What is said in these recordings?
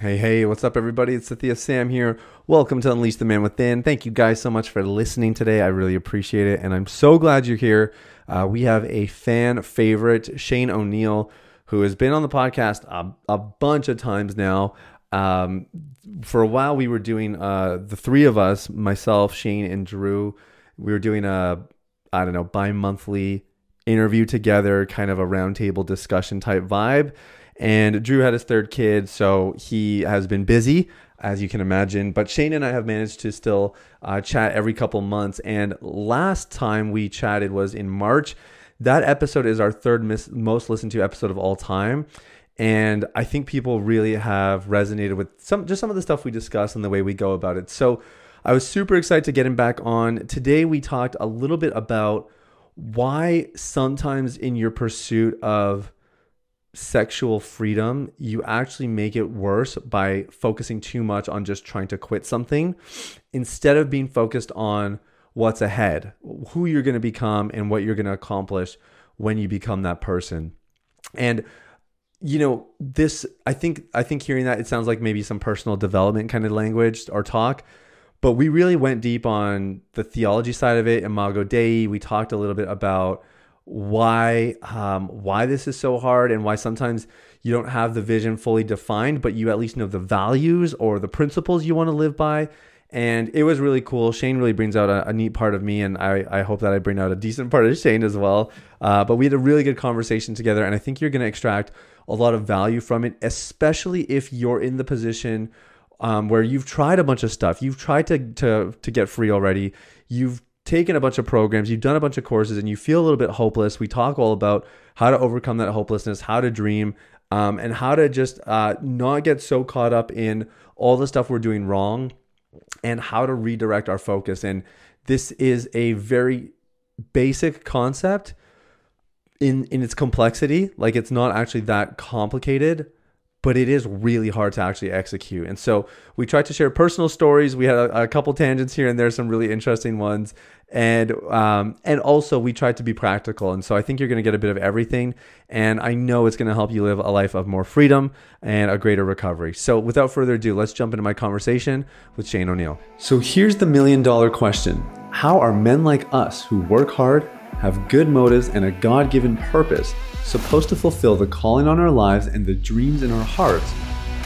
Hey, hey, what's up, everybody? It's Sathiya Sam here. Welcome to Unleash the Man Within. Thank you guys so much for listening today. I really appreciate it. And I'm so glad you're here. Uh, we have a fan favorite, Shane O'Neill, who has been on the podcast a, a bunch of times now. Um, for a while, we were doing uh, the three of us, myself, Shane, and Drew. We were doing a, I don't know, bi monthly interview together, kind of a roundtable discussion type vibe. And Drew had his third kid, so he has been busy, as you can imagine. But Shane and I have managed to still uh, chat every couple months. And last time we chatted was in March. That episode is our third mis- most listened to episode of all time. And I think people really have resonated with some just some of the stuff we discuss and the way we go about it. So I was super excited to get him back on. Today we talked a little bit about why sometimes in your pursuit of sexual freedom, you actually make it worse by focusing too much on just trying to quit something instead of being focused on what's ahead, who you're going to become, and what you're going to accomplish when you become that person. And you know, this I think I think hearing that it sounds like maybe some personal development kind of language or talk, but we really went deep on the theology side of it, Imago Dei. We talked a little bit about why um, why this is so hard and why sometimes you don't have the vision fully defined, but you at least know the values or the principles you want to live by. And it was really cool. Shane really brings out a, a neat part of me, and I, I hope that I bring out a decent part of Shane as well. Uh, but we had a really good conversation together, and I think you're going to extract a lot of value from it, especially if you're in the position um, where you've tried a bunch of stuff. You've tried to, to, to get free already. You've taken a bunch of programs, you've done a bunch of courses, and you feel a little bit hopeless. We talk all about how to overcome that hopelessness, how to dream, um, and how to just uh, not get so caught up in all the stuff we're doing wrong and how to redirect our focus. And this is a very basic concept in in its complexity like it's not actually that complicated but it is really hard to actually execute. And so we tried to share personal stories. We had a, a couple tangents here and there, some really interesting ones, and um, and also we tried to be practical. And so I think you're going to get a bit of everything, and I know it's going to help you live a life of more freedom and a greater recovery. So without further ado, let's jump into my conversation with Shane O'Neill. So here's the million dollar question: How are men like us who work hard, have good motives, and a God given purpose? supposed to fulfill the calling on our lives and the dreams in our hearts,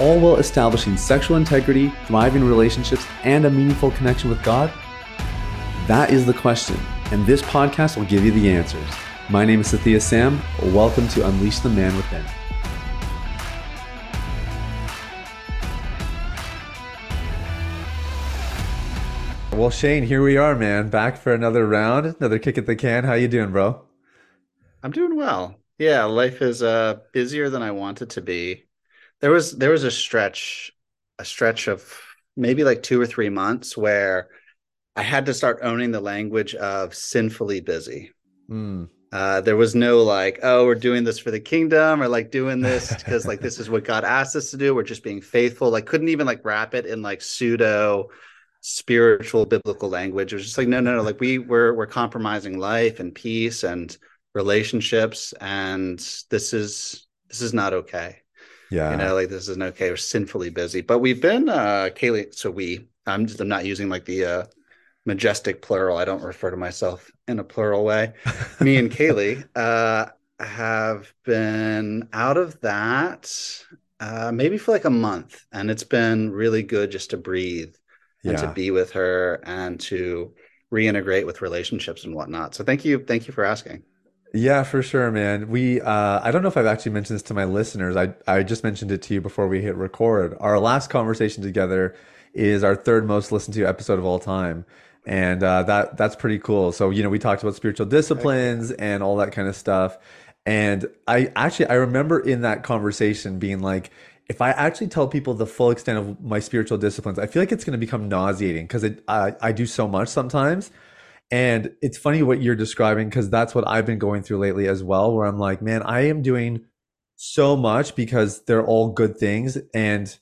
all while establishing sexual integrity, thriving relationships, and a meaningful connection with God? That is the question, and this podcast will give you the answers. My name is Sathiya Sam. Welcome to Unleash the Man Within. Well, Shane, here we are, man. Back for another round, another kick at the can. How you doing, bro? I'm doing well. Yeah, life is uh busier than I want it to be. There was there was a stretch a stretch of maybe like 2 or 3 months where I had to start owning the language of sinfully busy. Mm. Uh, there was no like, oh, we're doing this for the kingdom or like doing this because like this is what God asked us to do. We're just being faithful. Like, couldn't even like wrap it in like pseudo spiritual biblical language. It was just like, no, no, no. Like we we're we're compromising life and peace and relationships and this is this is not okay. Yeah. you know like this isn't okay. We're sinfully busy. But we've been uh kaylee so we i'm just i'm not using like the uh majestic plural. I don't refer to myself in a plural way. Me and kaylee uh have been out of that uh maybe for like a month and it's been really good just to breathe and yeah. to be with her and to reintegrate with relationships and whatnot so thank you thank you for asking yeah, for sure, man. We uh, I don't know if I've actually mentioned this to my listeners. I I just mentioned it to you before we hit record. Our last conversation together is our third most listened to episode of all time. And uh, that that's pretty cool. So, you know, we talked about spiritual disciplines and all that kind of stuff. And I actually I remember in that conversation being like, if I actually tell people the full extent of my spiritual disciplines, I feel like it's going to become nauseating because I, I do so much sometimes and it's funny what you're describing because that's what I've been going through lately as well, where I'm like, man, I am doing so much because they're all good things. And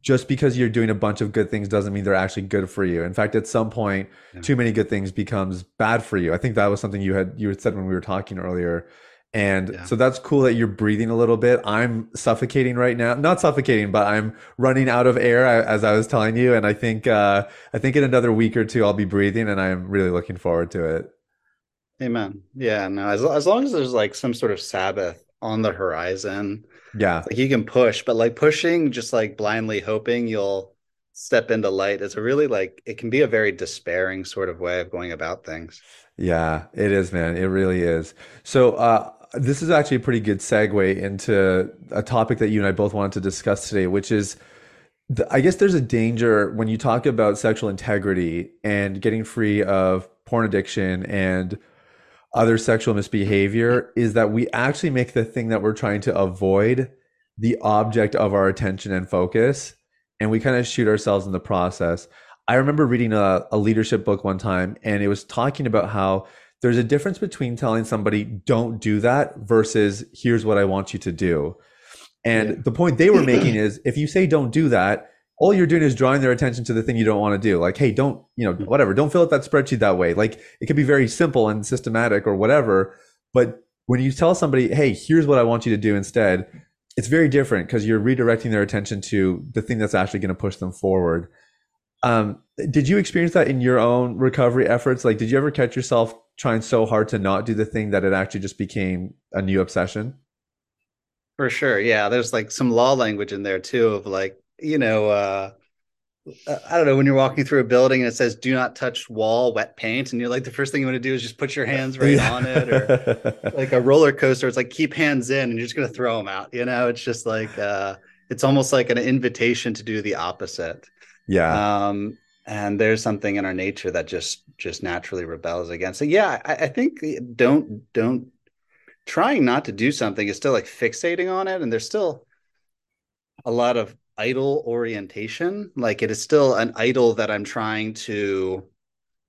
just because you're doing a bunch of good things doesn't mean they're actually good for you. In fact, at some point, yeah. too many good things becomes bad for you. I think that was something you had you had said when we were talking earlier. And Yeah. so that's cool that you're breathing a little bit. I'm suffocating right now. Not suffocating, but I'm running out of air as I was telling you. And I think uh, I think in another week or two I'll be breathing, and I'm really looking forward to it. Amen. Yeah, no, as as long as there's like some sort of Sabbath on the horizon, Yeah, like you can push, but like pushing, just like blindly hoping you'll step into light is a really like it can be a very despairing sort of way of going about things. yeah, it is, man. It really is. So uh, this is actually a pretty good segue into a topic that you and I both wanted to discuss today, which is the, I guess there's a danger when you talk about sexual integrity and getting free of porn addiction and other sexual misbehavior is that we actually make the thing that we're trying to avoid the object of our attention and focus, and we kind of shoot ourselves in the process. I remember reading a, a leadership book one time, and it was talking about how there's a difference between telling somebody, don't do that, versus here's what I want you to do. And Yeah. the point they were making is if you say don't do that, all you're doing is drawing their attention to the thing you don't want to do. Like, hey, don't, you know, whatever, don't fill out that spreadsheet that way. Like, it could be very simple and systematic or whatever. But when you tell somebody, hey, here's what I want you to do instead, it's very different because you're redirecting their attention to the thing that's actually going to push them forward. Um, did you experience that in your own recovery efforts? Like, did you ever catch yourself trying so hard to not do the thing that it actually just became a new obsession? For sure. Yeah, there's like some law language in there too of like, you know, uh I don't know, when you're walking through a building and it says do not touch wall, wet paint, and you're like the first thing you want to do is just put your hands right Yeah. on it or like a roller coaster it's like keep hands in and you're just going to throw them out you know it's just like uh it's almost like an invitation to do the opposite yeah. um and there's something in our nature that just just naturally rebels against it. Yeah i, I think eh, don't don't trying not to do something is still like fixating on it and there's still a lot of idol orientation. Like it is still an idol that i'm trying to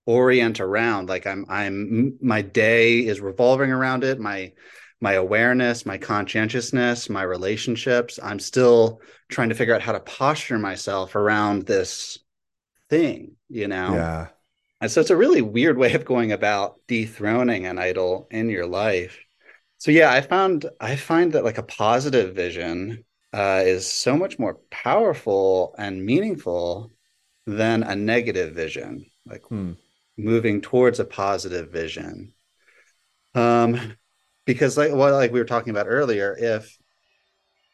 orient around. Like i'm i'm my day is revolving around it. My my awareness my conscientiousness my relationships. I'm still trying to figure out how to posture myself around this thing you know Yeah. and so it's a really weird way of going about dethroning an idol in your life so yeah i found i find that like a positive vision uh, is so much more powerful and meaningful than a negative vision like Hmm. moving towards a positive vision um because like well like we were talking about earlier if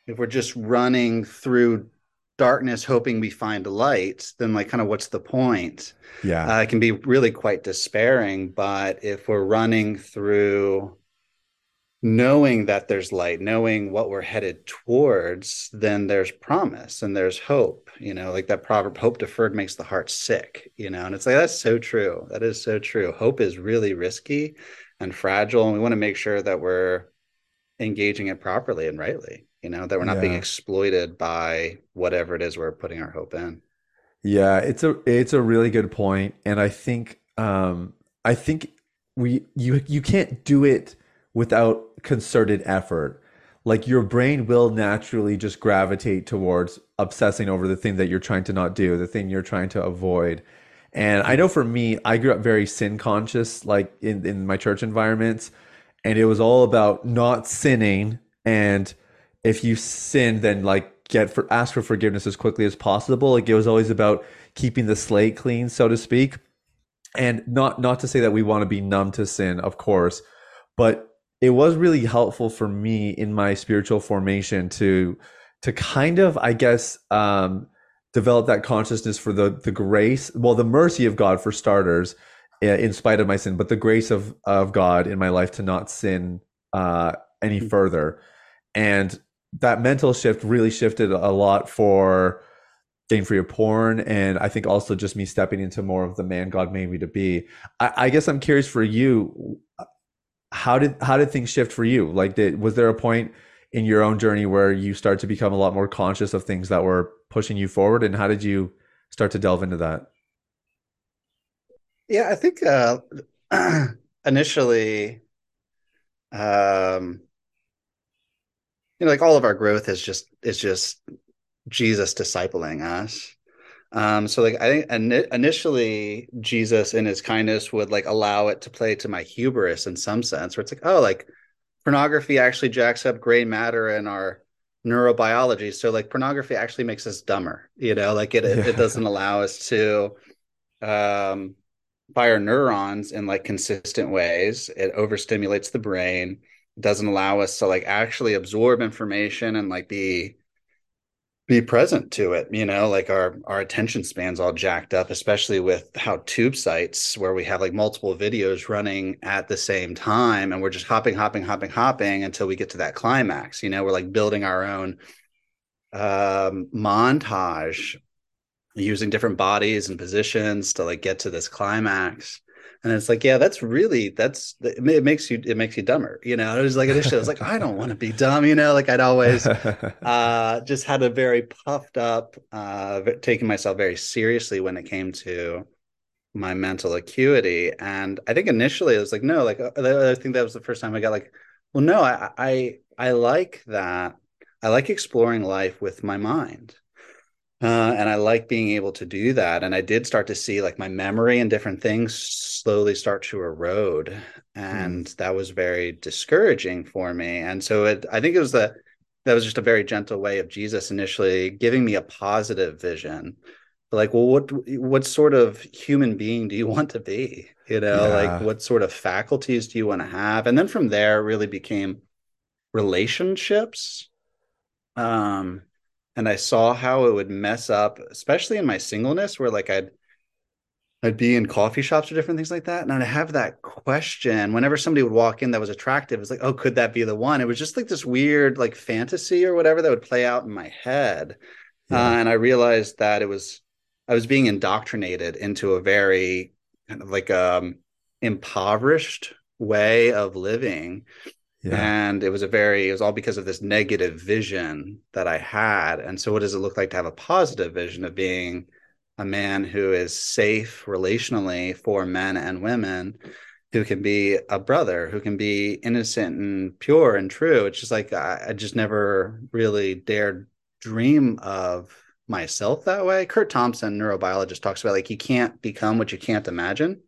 if we're just running through darkness hoping we find light then like kind of what's the point? Yeah. uh, it can be really quite despairing but if we're running through knowing that there's light knowing what we're headed towards then there's promise and there's hope you know like that proverb hope deferred makes the heart sick you know and it's like that's so true. That is so true. Hope is really risky and fragile and we want to make sure that we're engaging it properly and rightly you know that we're not being exploited by whatever it is we're putting our hope in Yeah, it's a it's a really good point, and I think um, I think we you you can't do it without concerted effort. Like your brain will naturally just gravitate towards obsessing over the thing that you're trying to not do, the thing you're trying to avoid. And I know for me, I grew up very sin conscious, like in in my church environments, and it was all about not sinning and if you sin then like get for ask for forgiveness as quickly as possible. Like it was always about keeping the slate clean so to speak. And not not to say that we want to be numb to sin of course but it was really helpful for me in my spiritual formation to to kind of i guess um develop that consciousness for the the grace well the mercy of god for starters in spite of my sin but the grace of of god in my life to not sin uh any Mhm. further. And that mental shift really shifted a lot for getting free of porn and i think also just me stepping into more of the man god made me to be. I, I guess i'm curious for you how did how did things shift for you? Like did was there a point in your own journey where you start to become a lot more conscious of things that were pushing you forward and how did you start to delve into that? Yeah, I think uh initially um you know like all of our growth is just is just Jesus discipling us. Um so like I think ini initially Jesus in his kindness would like allow it to play to my hubris in some sense where it's like oh like pornography actually jacks up gray matter in our neurobiology. So like pornography actually makes us dumber, you know, like it yeah. it doesn't allow us to um fire neurons in like consistent ways. It overstimulates the brain. Doesn't allow us to like actually absorb information and like be be present to it you know? Like our our attention spans all jacked up especially with how tube sites where we have like multiple videos running at the same time and we're just hopping hopping hopping hopping until we get to that climax you know? We're like building our own um montage using different bodies and positions to like get to this climax and it's like yeah that's really that's it makes you it makes you dumber you know? It was like initially i was like i don't want to be dumb you know? Like i'd always uh just had a very puffed up uh taking myself very seriously when it came to my mental acuity. And i think initially it was like no like uh, i think that was the first time i got like well no i i i like that i like exploring life with my mind uh, and I like being able to do that. And I did start to see like my memory and different things slowly start to erode. Hmm. And mm. that was very discouraging for me. And so it, I think it was the, that was just a very gentle way of Jesus initially giving me a positive vision. Like, well, what what sort of human being do you want to be? You know, yeah. like what sort of faculties do you want to have? And then from there, really became relationships. Um, and I saw how it would mess up, especially in my singleness, where like I'd I'd be in coffee shops or different things like that, and I'd have that question whenever somebody would walk in that was attractive. It's like, oh, could that be the one? It was just like this weird like fantasy or whatever that would play out in my head, yeah. uh, and I realized that it was I was being indoctrinated into a very kind of like um impoverished way of living yeah. And it was a very, it was all because of this negative vision that I had. And so, what does it look like to have a positive vision of being a man who is safe relationally for men and women, who can be a brother, who can be innocent and pure and true? It's just like I, I just never really dared dream of myself that way. Kurt Thompson, neurobiologist, talks about like you can't become what you can't imagine.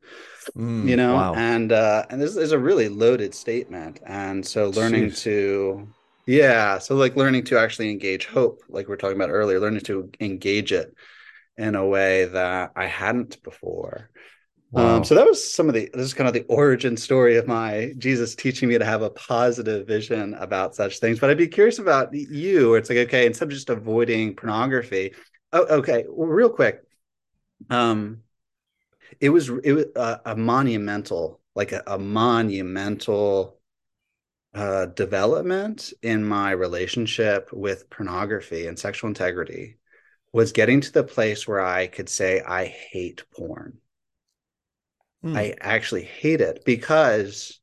Mm, you know, wow. and uh, and this is a really loaded statement. And so learning Jeez. to yeah, so like learning to actually engage hope, like we are talking about earlier, learning to engage it in a way that I hadn't before. Um, wow. Um, so that was some of the this is kind of the origin story of my Jesus teaching me to have a positive vision about such things. But I'd be curious about you. It's like okay, instead of just avoiding pornography. Oh, okay, well, real quick. Um, it was it was a, a monumental, like a, a monumental uh, development in my relationship with pornography and sexual integrity was getting to the place where I could say I hate porn. Mm. I actually hate it because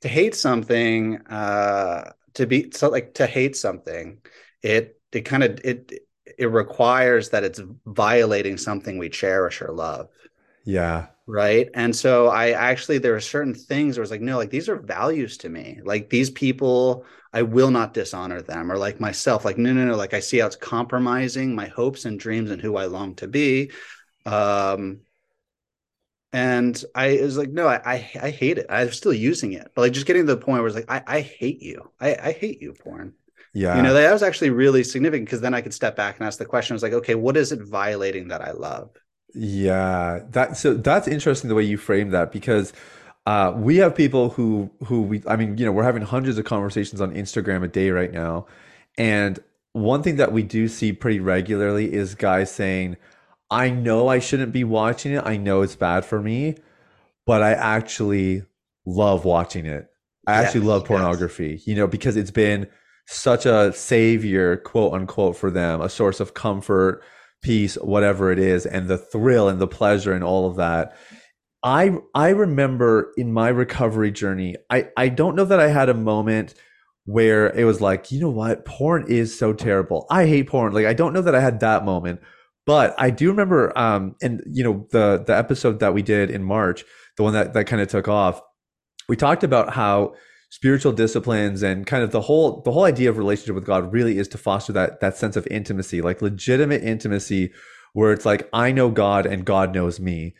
to hate something, uh, to be so like to hate something, it it kind of it it requires that it's violating something we cherish or love. Yeah. Right. And so I actually, there are certain things where it's like, no, like these are values to me. Like these people, I will not dishonor them or like myself. Like, no, no, no. Like I see how it's compromising my hopes and dreams and who I long to be. Um, and I was like, no, I, I, I hate it. I'm still using it, but like just getting to the point where it's like, I, I hate you. I, I hate you, porn. Yeah. You know, that was actually really significant because then I could step back and ask the question, I was like, okay, what is it violating that I love? Yeah. That so that's interesting the way you frame that because uh, we have people who who we I mean, you know, we're having hundreds of conversations on Instagram a day right now. And one thing that we do see pretty regularly is guys saying, I know I shouldn't be watching it. I know it's bad for me, but I actually love watching it. I yes, actually love pornography, yes. you know, because it's been such a savior, quote unquote, for them, a source of comfort, peace, whatever it is, and the thrill and the pleasure and all of that. I I remember in my recovery journey, I, I don't know that I had a moment where it was like, you know what, porn is so terrible. I hate porn. Like I don't know that I had that moment, but I do remember um and you know the the episode that we did in March, the one that that kind of took off, we talked about how spiritual disciplines and kind of the whole the whole idea of relationship with God really is to foster that that sense of intimacy, like legitimate intimacy where it's like I know God and God knows me.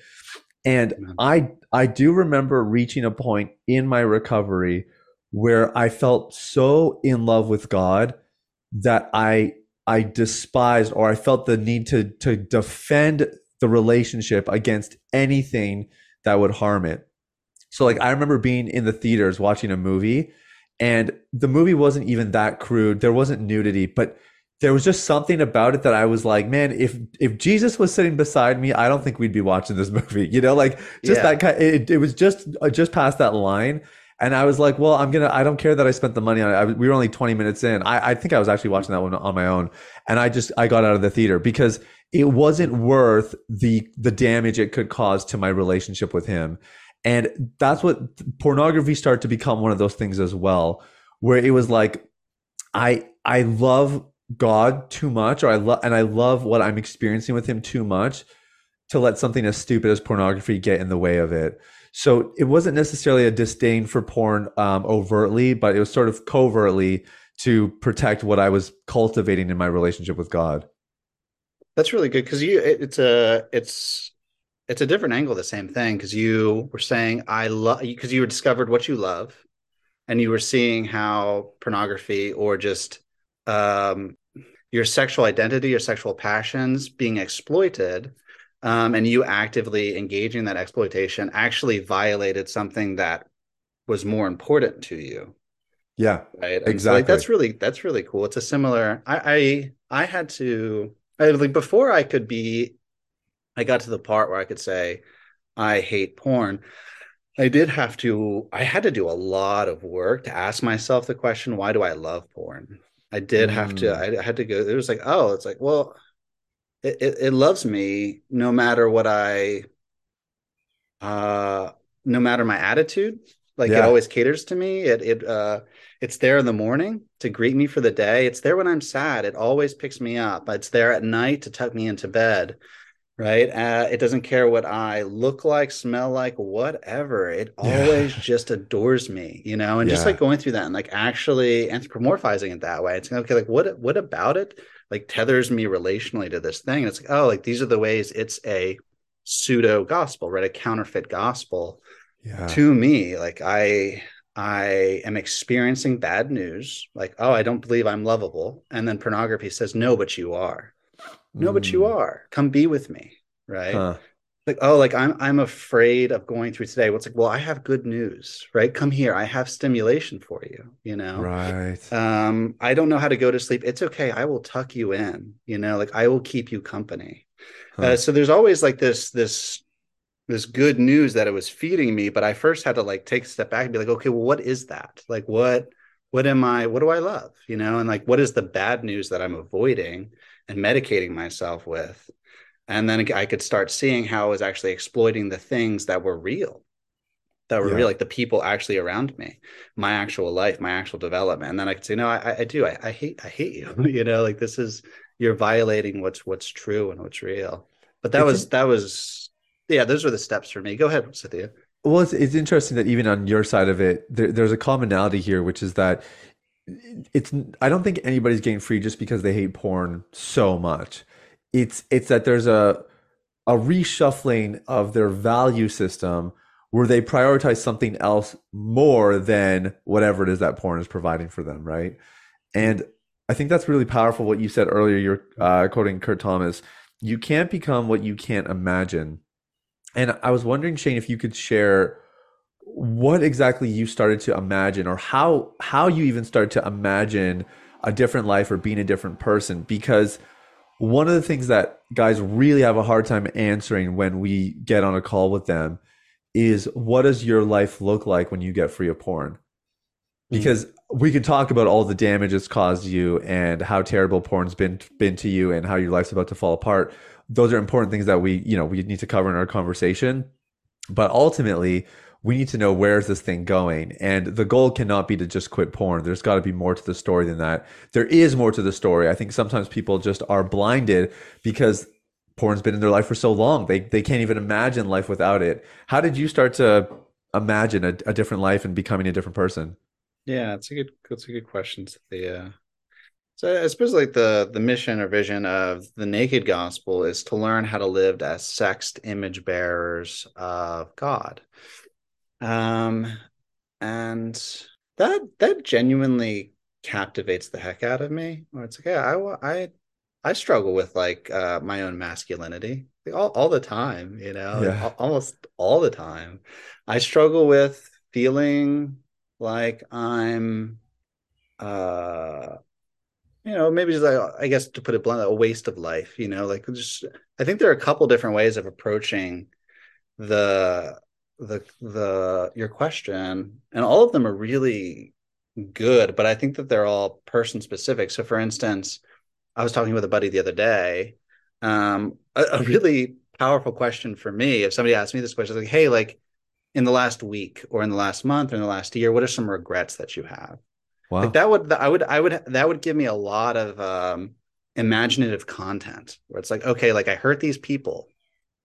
And I I do remember reaching a point in my recovery where I felt so in love with God that I I despised or I felt the need to to defend the relationship against anything that would harm it. So like I remember being in the theaters watching a movie and the movie wasn't even that crude. There wasn't nudity, but there was just something about it that I was like, man, if if Jesus was sitting beside me, I don't think we'd be watching this movie. You know, like just yeah. that kind. It, it was just uh, just past that line, and I was like, well, I'm gonna. I don't care that I spent the money on it. I, we were only 20 minutes in. I, I think I was actually watching that one on my own, and I just I got out of the theater because it wasn't worth the the damage it could cause to my relationship with him, and that's what pornography started to become one of those things as well, where it was like, I I love God too much, or I love and I love what I'm experiencing with Him too much to let something as stupid as pornography get in the way of it. So it wasn't necessarily a disdain for porn um, overtly, but it was sort of covertly to protect what I was cultivating in my relationship with God. That's really good because you it, it's a it's it's a different angle, the same thing because you were saying I love because you discovered what you love, and you were seeing how pornography or just um, your sexual identity, your sexual passions being exploited, um, and you actively engaging that exploitation actually violated something that was more important to you. Yeah, right. And exactly. So like, that's really that's really cool. It's a similar. I I, I had to I, like before I could be. I got to the part where I could say, I hate porn. I did have to. I had to do a lot of work to ask myself the question, why do I love porn? I did have to. Mm. I had to go. It was like, oh, it's like, well, it, it, it loves me no matter what I, uh, no matter my attitude. Like yeah. it always caters to me. It it uh, it's there in the morning to greet me for the day. It's there when I'm sad. It always picks me up. It's there at night to tuck me into bed right? Uh, it doesn't care what I look like, smell like, whatever. It yeah. always just adores me, you know. And yeah. just like going through that and like actually anthropomorphizing it that way. It's like, okay, like what what about it like tethers me relationally to this thing? And it's like, oh, like these are the ways it's a pseudo gospel, right? A counterfeit gospel yeah. to me. Like I I am experiencing bad news, like, oh, I don't believe I'm lovable. And then pornography says, no, but you are no but you mm. are. Come be with me right? Huh. like oh like i'm i'm afraid of going through today. What's like well i have good news right? Come here. I have stimulation for you you know? Right. Um i don't know how to go to sleep. It's okay. I will tuck you in you know? Like i will keep you company. Huh. uh, so there's always like this this this good news that it was feeding me but i first had to like take a step back and be like okay well what is that? Like what what am i what do i love you know? And like what is the bad news that i'm avoiding and medicating myself with. And then I could start seeing how I was actually exploiting the things that were real, that were yeah. real, like the people actually around me, my actual life, my actual development. And then I could say, no, I, I do. I, I hate, I hate you. you know, like this is you're violating what's what's true and what's real. But that it's was that was yeah. Those were the steps for me. Go ahead, Sathiya. Well, it's, it's interesting that even on your side of it, there, there's a commonality here, which is that it's I don't think anybody's getting free just because they hate porn so much. It's it's that there's a a reshuffling of their value system where they prioritize something else more than whatever it is that porn is providing for them, right? And I think that's really powerful. What you said earlier, you're uh, quoting Kurt Thompson. You can't become what you can't imagine. And I was wondering, Shane, if you could share what exactly you started to imagine or how how you even started to imagine a different life or being a different person because one of the things that guys really have a hard time answering when we get on a call with them is what does your life look like when you get free of porn mm-hmm. because mm-hmm. we can talk about all the damage it's caused you and how terrible porn's been been to you and how your life's about to fall apart those are important things that we you know we need to cover in our conversation but ultimately we need to know where's this thing going. And the goal cannot be to just quit porn. There's got to be more to the story than that. There is more to the story. I think sometimes people just are blinded because porn's been in their life for so long. They, they can't even imagine life without it. How did you start to imagine a, a different life and becoming a different person? Yeah it's a good that's a good question the uh so I suppose like the the mission or vision of the naked gospel is to learn how to live as sexed image bearers of God. Um, and that that genuinely captivates the heck out of me. Where it's like, yeah, I I I struggle with like uh, my own masculinity like, all all the time. You know, Yeah. Al- almost all the time. I struggle with feeling like I'm, uh, you know, maybe just like I guess to put it bluntly, a waste of life. You know, like just I think there are a couple different ways of approaching the the the your question, and all of them are really good, but I think that they're all person specific. So, for instance, I was talking with a buddy the other day. Um, a, a really powerful question for me, if somebody asked me this question, like, "Hey, like in the last week, or in the last month, or in the last year, what are some regrets that you have?" Wow. Like that would I would I would that would give me a lot of um, imaginative content where it's like, okay, like I hurt these people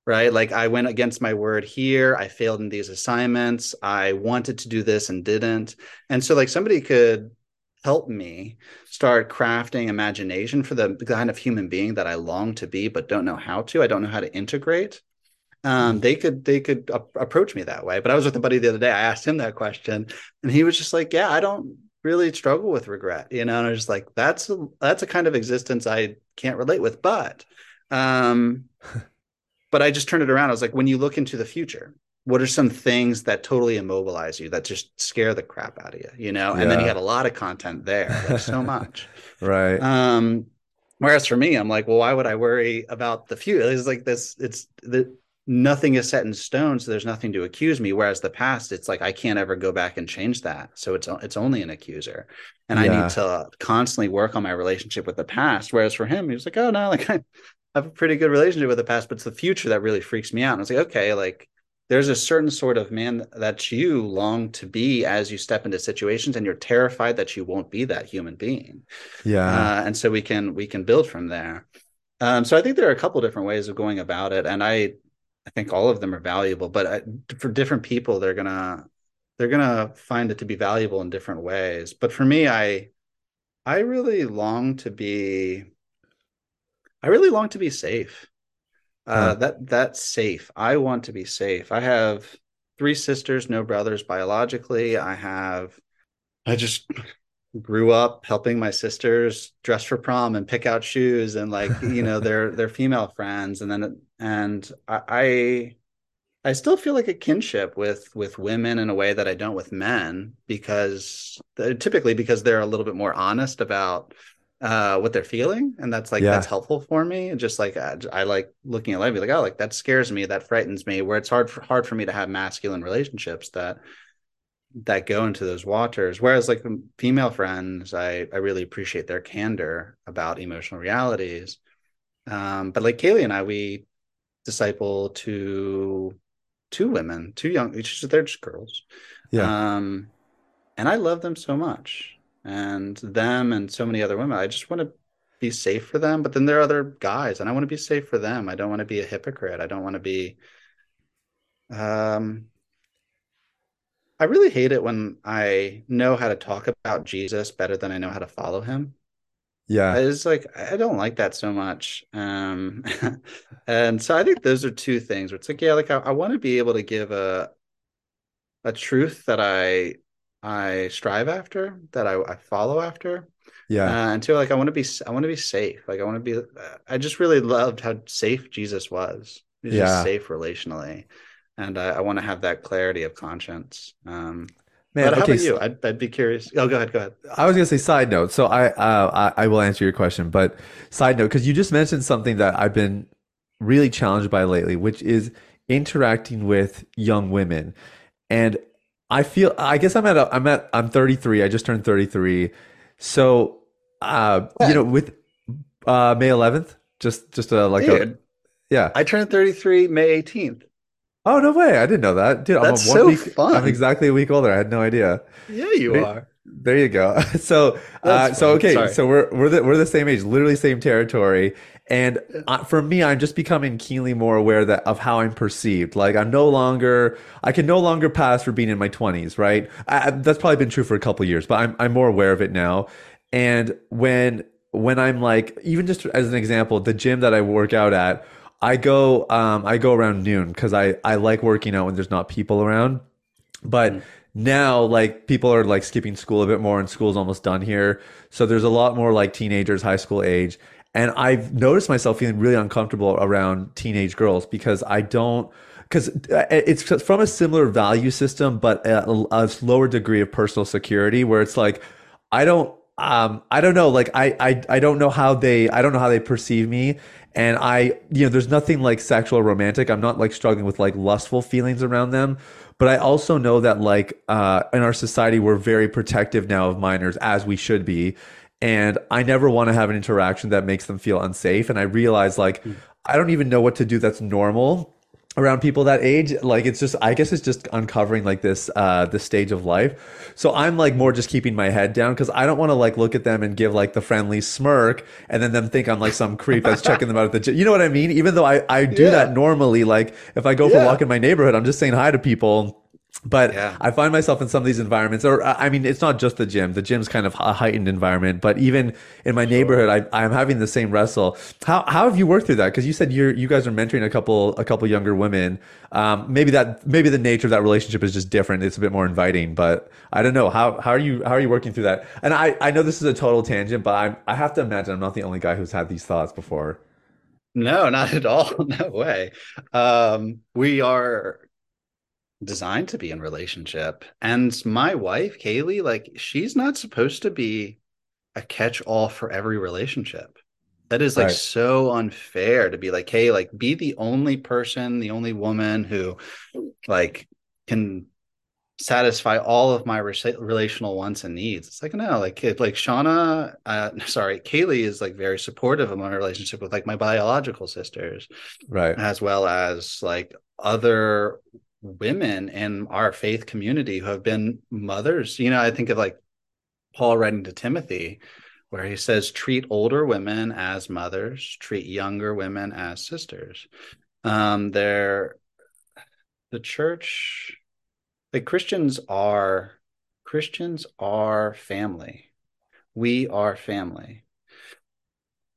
right? Like I went against my word here. I failed in these assignments. I wanted to do this and didn't. And so, like, somebody could help me start crafting imagination for the kind of human being that I long to be, but don't know how to. I don't know how to integrate. Um, they could they could a- approach me that way. But I was with a buddy the other day. I asked him that question, and he was just like, "Yeah, I don't really struggle with regret," you know. And I was just like, "That's a, that's a kind of existence I can't relate with." But um, but I just turned it around. I was like, when you look into the future, what are some things that totally immobilize you that just scare the crap out of you, you know? And then you Yeah. had a lot of content there, like so much. right. Um, whereas for me, I'm like, well, why would I worry about the future? It's like this, it's the nothing is set in stone, so there's nothing to accuse me. Whereas the past, it's like I can't ever go back and change that. So it's it's only an accuser. And I need to constantly work on my relationship with the past. Whereas for him, he was like, oh no, like I a pretty good relationship with the past, but it's the future that really freaks me out. And I was like, okay, like there's a certain sort of man that you long to be as you step into situations and you're terrified that you won't be that human being yeah. uh, and so we can we can build from there um, so i think there are a couple different ways of going about it and i i think all of them are valuable but I, for different people they're gonna they're gonna find it to be valuable in different ways but for me i i really long to be i really long to be safe. Uh, Huh. that that's safe. I want to be safe. I have three sisters no brothers biologically. I have i just grew up helping my sisters dress for prom and pick out shoes and like you know their their female friends. And then and I, I I still feel like a kinship with with women in a way that I don't with men because typically because they're a little bit more honest about uh what they're feeling and that's like Yeah. that's helpful for me and just like I, I like looking at life be like oh like that scares me that frightens me where it's hard for, hard for me to have masculine relationships that that go into those waters. Whereas like female friends, I I really appreciate their candor about emotional realities. Um, but like Kaylee and I, we disciple two two women, two young, they're just girls. yeah. Um, and I love them so much, and them and so many other women. I just want to be safe for them. But then there are other guys, and I want to be safe for them. I don't want to be a hypocrite. I don't want to be. Um, I really hate it when I know how to talk about Jesus better than I know how to follow him. yeah. It's like I don't like that so much. Um, and so I think those are two things where it's like, yeah, like I, I want to be able to give a a truth that I I strive after, that I, I follow after. yeah. Uh, and two, like I want to be I want to be safe. Like I want to be I just really loved how safe Jesus was. He was Yeah. just safe relationally. And I, I want to have that clarity of conscience. Um, Man, but how okay. about you? I'd, I'd be curious. Oh, go ahead. Go ahead. I was gonna say side note. So I uh, I, I will answer your question, but side note because you just mentioned something that I've been really challenged by lately, which is interacting with young women, and I feel I guess I'm at a, I'm at I'm 33. I just turned 33, so uh, you know with uh, May 11th, just just a like a yeah. I turned 33 May 18th. Oh no way! I didn't know that, dude. I'm That's a one so week. fun. I'm exactly a week older. I had no idea. Yeah, you are. There you go. So, uh, so okay, Sorry. so we're we're the, we're the same age, literally same territory, and uh, for me, I'm just becoming keenly more aware that of how I'm perceived. Like I'm no longer, I can no longer pass for being in my 20s, right? I, that's probably been true for a couple years, but I'm I'm more aware of it now. And when when I'm like, even just as an example, the gym that I work out at, I go um I go around noon because I I like working out when there's not people around. But now like people are like skipping school a bit more and school's almost done here. So there's a lot more like teenagers, high school age. And I've noticed myself feeling really uncomfortable around teenage girls because I don't because uh, it's from a similar value system, but a, a lower degree of personal security where it's like, I don't um, I don't know. Like I, I, I don't know how they, I don't know how they perceive me. And I, you know, there's nothing like sexual or romantic. I'm not like struggling with like lustful feelings around them. But I also know that like uh, in our society, we're very protective now of minors, as we should be. And I never want to have an interaction that makes them feel unsafe. And I realize like mm. I don't even know what to do that's normal around people that age like it's just i guess it's just uncovering like this uh this stage of life so i'm like more just keeping my head down because i don't want to like look at them and give like the friendly smirk and then them think i'm like some creep that's checking them out at the gym you know what i mean even though i i do yeah. that normally like if i go yeah. for a walk in my neighborhood i'm just saying hi to people but yeah. I find myself in some of these environments, or I mean, it's not just the gym. The gym's kind of a heightened environment, but even in my sure. neighborhood, I, I'm having the same wrestle. How, how have you worked through that? Because you said you're you guys are mentoring a couple a couple younger women. Um, maybe that maybe the nature of that relationship is just different. It's a bit more inviting, but I don't know how how are you how are you working through that? And I I know this is a total tangent, but I I have to imagine I'm not the only guy who's had these thoughts before. No, not at all. No way. Um, we are designed to be in relationship. And my wife, Kaylee, like she's not supposed to be a catch-all for every relationship. That is like right. so unfair to be like, hey, like be the only person, the only woman who like can satisfy all of my re- relational wants and needs. It's like no, like it, like Shauna, uh, sorry, Kaylee is like very supportive of my relationship with like my biological sisters, right, as well as like other women in our faith community who have been mothers. You know, I think of like Paul writing to Timothy, where he says, treat older women as mothers, treat younger women as sisters. Um, they're the church, like Christians are Christians are family. We are family.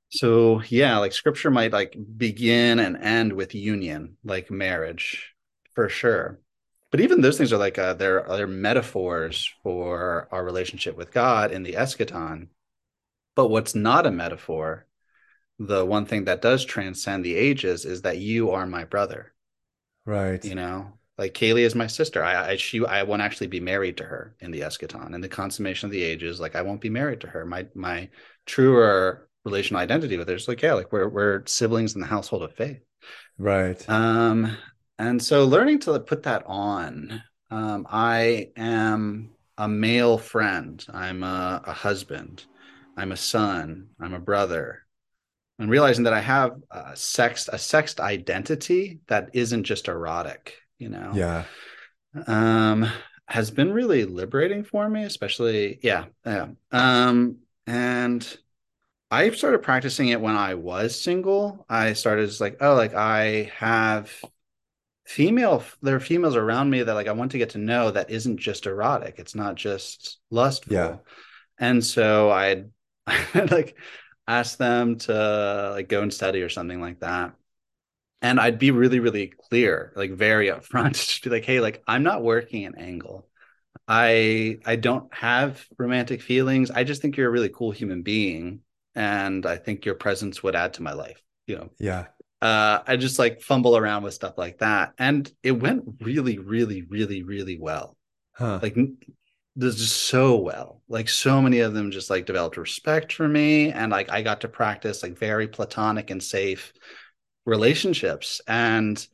So yeah, like scripture might like begin and end with union, like marriage for sure but even those things are like uh, they're they're metaphors for our relationship with God in the eschaton. But what's not a metaphor, the one thing that does transcend the ages is that you are my brother. Right. You know, like Kaylee is my sister. I, I she I won't actually be married to her in the eschaton in the consummation of the ages. Like I won't be married to her. My my truer relational identity with her is like yeah, like we're we're siblings in the household of faith. Right. Um, and so learning to put that on um, i am a male friend. I'm a, a, husband. I'm a son. I'm a brother. And realizing that i have a sexed a sexed identity that isn't just erotic you know? Yeah. Um has been really liberating for me especially yeah yeah. Um and I started practicing it when I was single. I started as like, oh, like I have female there are females around me that like I want to get to know that isn't just erotic. It's not just lustful. Yeah. And so I'd, I'd like ask them to like go and study or something like that. And I'd be really, really clear, like very upfront, just be like, hey, like I'm not working an angle. I I don't have romantic feelings. I just think you're a really cool human being. And I think your presence would add to my life. You know. Yeah uh, I just like fumble around with stuff like that, and it went really, really, really, really well. Huh. Like this just so well. Like so many of them just like developed respect for me, and like I got to practice like very platonic and safe relationships, and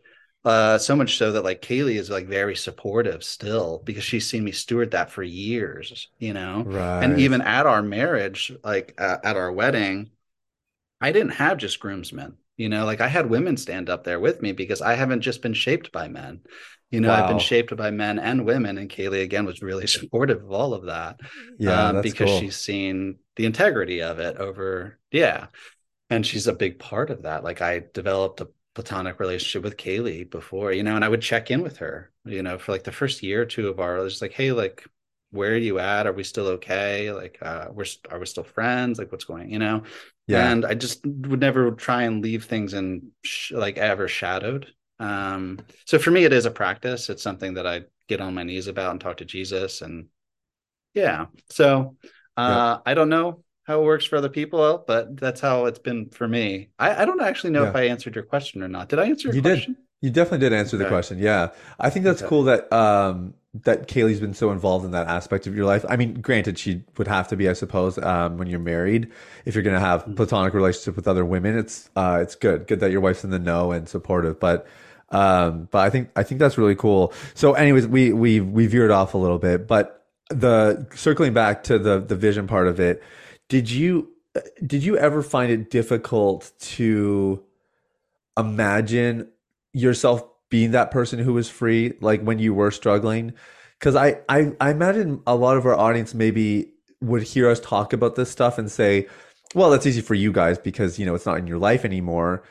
uh, so much so that like Kaylee is like very supportive still because she's seen me steward that for years, you know. Right. And even at our marriage, like uh, at our wedding, I didn't have just groomsmen you know like i had women stand up there with me because i haven't just been shaped by men. You know wow. i've been shaped by men and women and kaylee again was really supportive of all of that yeah um, because cool. she's seen the integrity of it over yeah and she's a big part of that. Like i developed a platonic relationship with kaylee before you know and i would check in with her you know for like the first year or two of our just like hey like where are you at? Are we still okay? Like uh we're are we still friends? Like what's going you know yeah. and i just would never try and leave things in sh- like ever shadowed um so for me it is a practice it's something that i get on my knees about and talk to Jesus. And yeah, so uh, yeah. I don't know how it works for other people, but that's how it's been for me. I, I don't actually know yeah. if I answered your question or not. Did I answer your you question? Did. You definitely did answer okay. the question. Yeah. I think that's okay. cool that um that Kaylee's been so involved in that aspect of your life. I mean, granted, she would have to be, I suppose, um, when you're married. If you're going to have mm-hmm. platonic relationship with other women, it's uh, it's good, good that your wife's in the know and supportive. But um, but I think I think that's really cool. So, anyways, we we we veered off a little bit, but the circling back to the the vision part of it, did you did you ever find it difficult to imagine yourself being that person who was free, like when you were struggling? Because I, I, I imagine a lot of our audience maybe would hear us talk about this stuff and say, well, that's easy for you guys because you know it's not in your life anymore.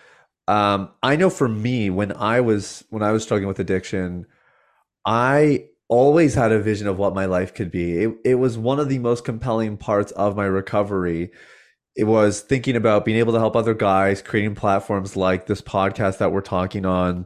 Um, I know for me, when I was when I was struggling with addiction, I always had a vision of what my life could be. It, it was one of the most compelling parts of my recovery. It was thinking about being able to help other guys, creating platforms like this podcast that we're talking on,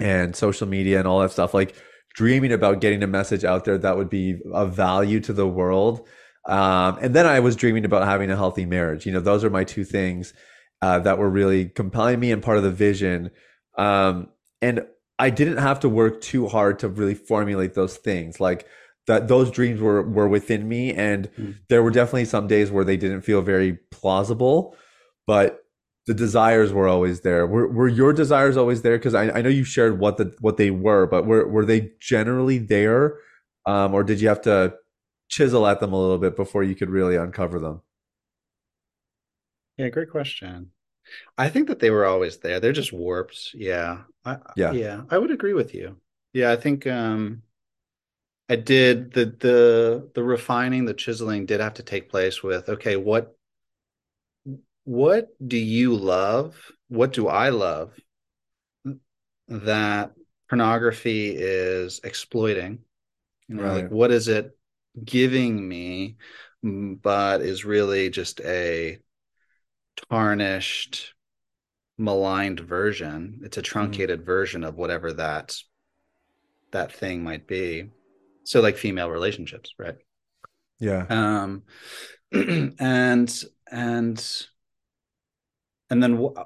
and social media and all that stuff like dreaming about getting a message out there that would be of value to the world. Um, and then i was dreaming about having a healthy marriage. You know those are my two things uh, that were really compelling me and part of the vision. Um, and i didn't have to work too hard to really formulate those things. Like that those dreams were were within me and mm. there were definitely some days where they didn't feel very plausible but the desires were always there. Were were your desires always there? Because I, I know you shared what the what they were, but were were they generally there, um, or did you have to chisel at them a little bit before you could really uncover them? Yeah, great question. I think that they were always there. They're just warps. Yeah. I, yeah. Yeah. I would agree with you. Yeah. I think um I did the the the refining, the chiseling did have to take place with okay, what what do you love? What do I love that pornography is exploiting? You know, right. like what is it giving me, but is really just a tarnished, maligned version. It's a mm-hmm. truncated mm. version of whatever that that thing might be. So like female relationships, right? Yeah. Um and and and then wh-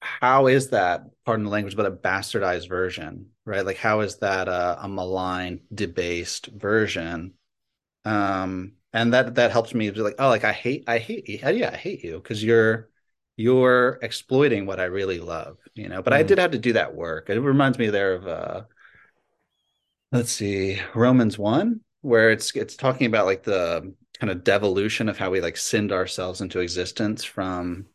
how is that pardon the language but a bastardized version right? Like how is that a, a malign debased version? Um and that that helps me be like oh like i hate i hate you. Yeah i hate you because you're you're exploiting what i really love you know? But mm. i did have to do that work. It reminds me there of uh let's see romans 1 where it's it's talking about like the kind of devolution of how we like sinned ourselves into existence from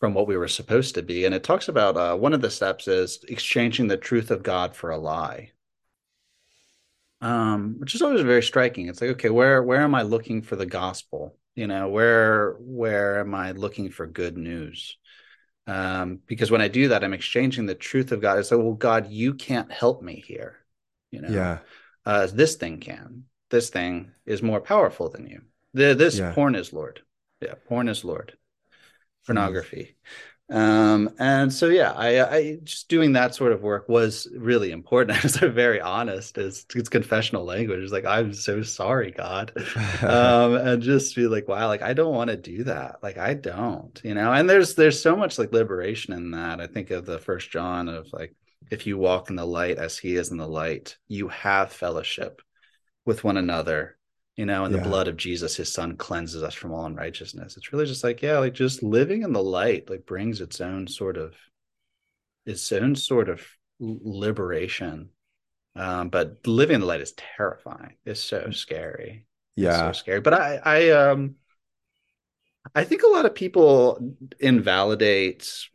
from what we were supposed to be. And it talks about uh, one of the steps is exchanging the truth of God for a lie, um, which is always very striking. It's like, okay, where where am I looking for the gospel? You know, where where am I looking for good news? Um, because when I do that, I'm exchanging the truth of God. It's like, well, God, you can't help me here. You know, yeah, uh, this thing can. This thing is more powerful than you. The, this yeah. porn is Lord. Yeah, porn is Lord pornography. Um, and so, yeah, I, I just doing that sort of work was really important. I was very honest. It's, it's confessional language. It's like, I'm so sorry, God. um, and just be like, wow, like, I don't want to do that. Like, I don't, you know, and there's, there's so much like liberation in that. I think of the first John of like, if you walk in the light as he is in the light, you have fellowship with one another you know, and yeah. the blood of Jesus, his son, cleanses us from all unrighteousness. It's really just like, yeah, like just living in the light, like brings its own sort of its own sort of liberation. Um, but living in the light is terrifying. It's so mm. scary. Yeah. It's so scary. But I I um I think a lot of people invalidate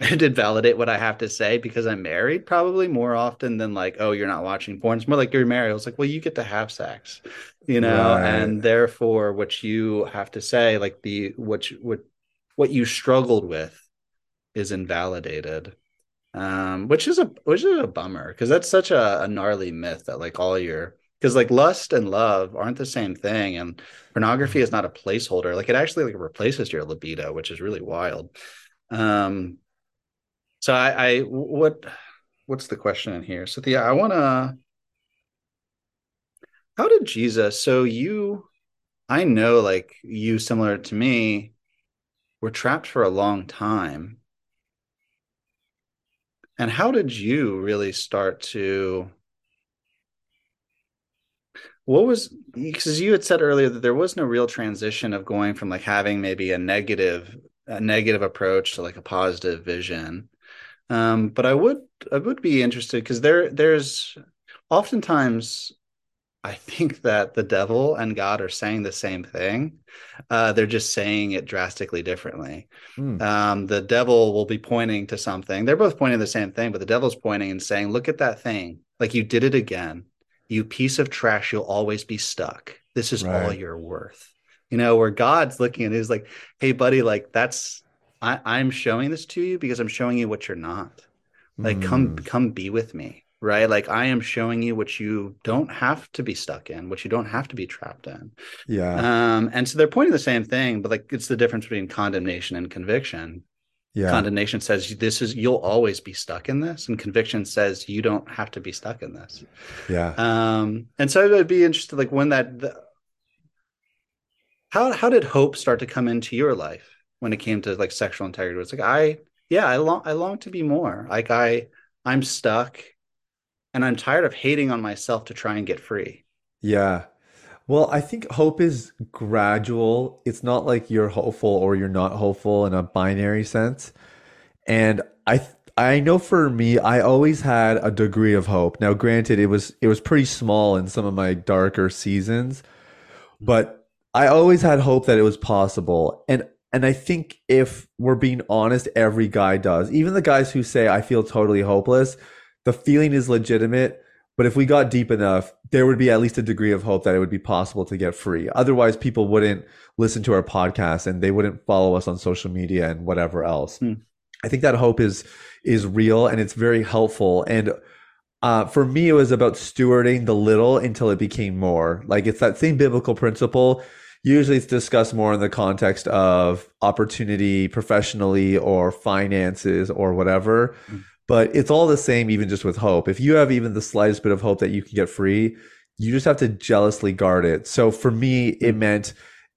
and invalidate what I have to say because I'm married, probably more often than like, oh, you're not watching porn. It's more like you're married. I was like, well, you get to have sex, you know, right. and therefore, what you have to say, like the what you, what what you struggled with, is invalidated, um, which is a which is a bummer because that's such a, a gnarly myth that like all your because like lust and love aren't the same thing, and pornography is not a placeholder. Like it actually like replaces your libido, which is really wild. Um, so I, I what what's the question in here? So yeah, I want to How did Jesus? So you, I know, like you, similar to me, were trapped for a long time. And how did you really start to? What was because you had said earlier that there was no real transition of going from like having maybe a negative a negative approach to like a positive vision. Um, but I would I would be interested because there there's oftentimes I think that the devil and God are saying the same thing. Uh, they're just saying it drastically differently. Mm. Um, the devil will be pointing to something. They're both pointing to the same thing, but the devil's pointing and saying, "Look at that thing! Like you did it again. You piece of trash. You'll always be stuck. This is right. all you're worth." You know, where God's looking at is like, "Hey, buddy, like that's I, I'm showing this to you because I'm showing you what you're not. Like, mm. come come be with me." right? Like I am showing you what you don't have to be stuck in, what you don't have to be trapped in. Yeah. Um, and so they're pointing the same thing, but like it's the difference between condemnation and conviction. Yeah. Condemnation says this is you'll always be stuck in this, and conviction says you don't have to be stuck in this. Yeah. Um, and so I'd be interested, like when that, the, how how did hope start to come into your life when it came to like sexual integrity? It's like I, yeah, I long I long to be more. Like I, I'm stuck and I'm tired of hating on myself to try and get free. Yeah. Well, I think hope is gradual. It's not like you're hopeful or you're not hopeful in a binary sense. And I I know for me, I always had a degree of hope. Now, granted, it was it was pretty small in some of my darker seasons, but I always had hope that it was possible. And and I think if we're being honest, every guy does. Even the guys who say I feel totally hopeless, the feeling is legitimate. But if we got deep enough, there would be at least a degree of hope that it would be possible to get free. Otherwise, people wouldn't listen to our podcast and they wouldn't follow us on social media and whatever else. Hmm. I think that hope is is real and it's very helpful. And uh, for me, it was about stewarding the little until it became more. Like it's that same biblical principle. Usually, it's discussed more in the context of opportunity, professionally, or finances, or whatever. Hmm. But it's all the same, even just with hope. If you have even the slightest bit of hope that you can get free, you just have to jealously guard it. So for me, it meant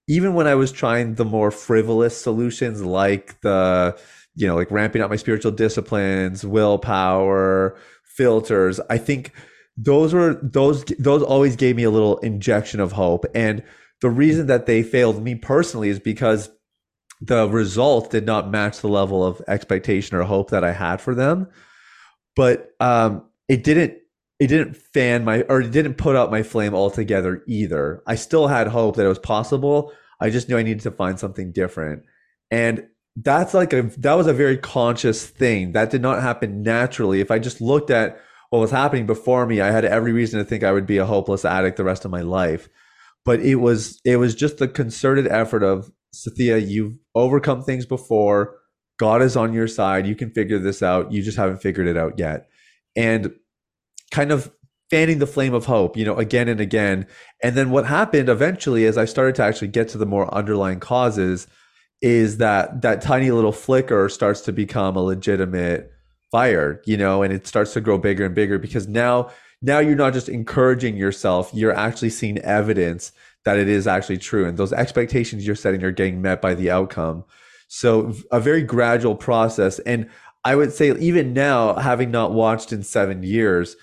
even when I was trying the more frivolous solutions, like the, you know, like ramping up my spiritual disciplines, willpower, filters, I think those were those those always gave me a little injection of hope. And the reason that they failed me personally is because the result did not match the level of expectation or hope that I had for them. But um, it didn't it didn't fan my or it didn't put out my flame altogether either. I still had hope that it was possible. I just knew I needed to find something different. And that's like a that was a very conscious thing. That did not happen naturally. If I just looked at what was happening before me, I had every reason to think I would be a hopeless addict the rest of my life. But it was it was just the concerted effort of Sathiya, you've overcome things before. God is on your side. You can figure this out. You just haven't figured it out yet. And kind of fanning the flame of hope, you know, again and again. And then what happened eventually as I started to actually get to the more underlying causes is that that tiny little flicker starts to become a legitimate fire, you know, and it starts to grow bigger and bigger because now now you're not just encouraging yourself, you're actually seeing evidence that it is actually true. And those expectations you're setting are getting met by the outcome. So a very gradual process. And I would say even now, having not watched in seven years,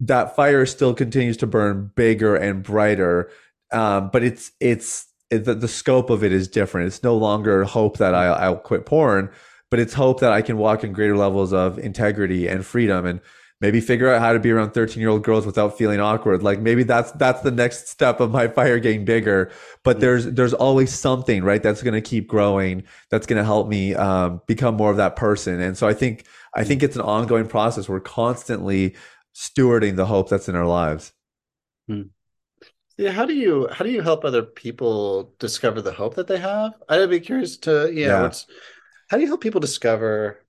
that fire still continues to burn bigger and brighter. Um, but it's it's it, the, the scope of it is different. It's no longer hope that I, I'll quit porn, but it's hope that I can walk in greater levels of integrity and freedom. And maybe figure out how to be around 13 year old girls without feeling awkward. Like maybe that's that's the next step of my fire getting bigger. But there's there's always something right that's going to keep growing that's going to help me um, become more of that person. And so i think i think it's an ongoing process. We're constantly stewarding the hope that's in our lives. Hmm. yeah how do you how do you help other people discover the hope that they have? I'd be curious to yeah, yeah. what's how do you help people discover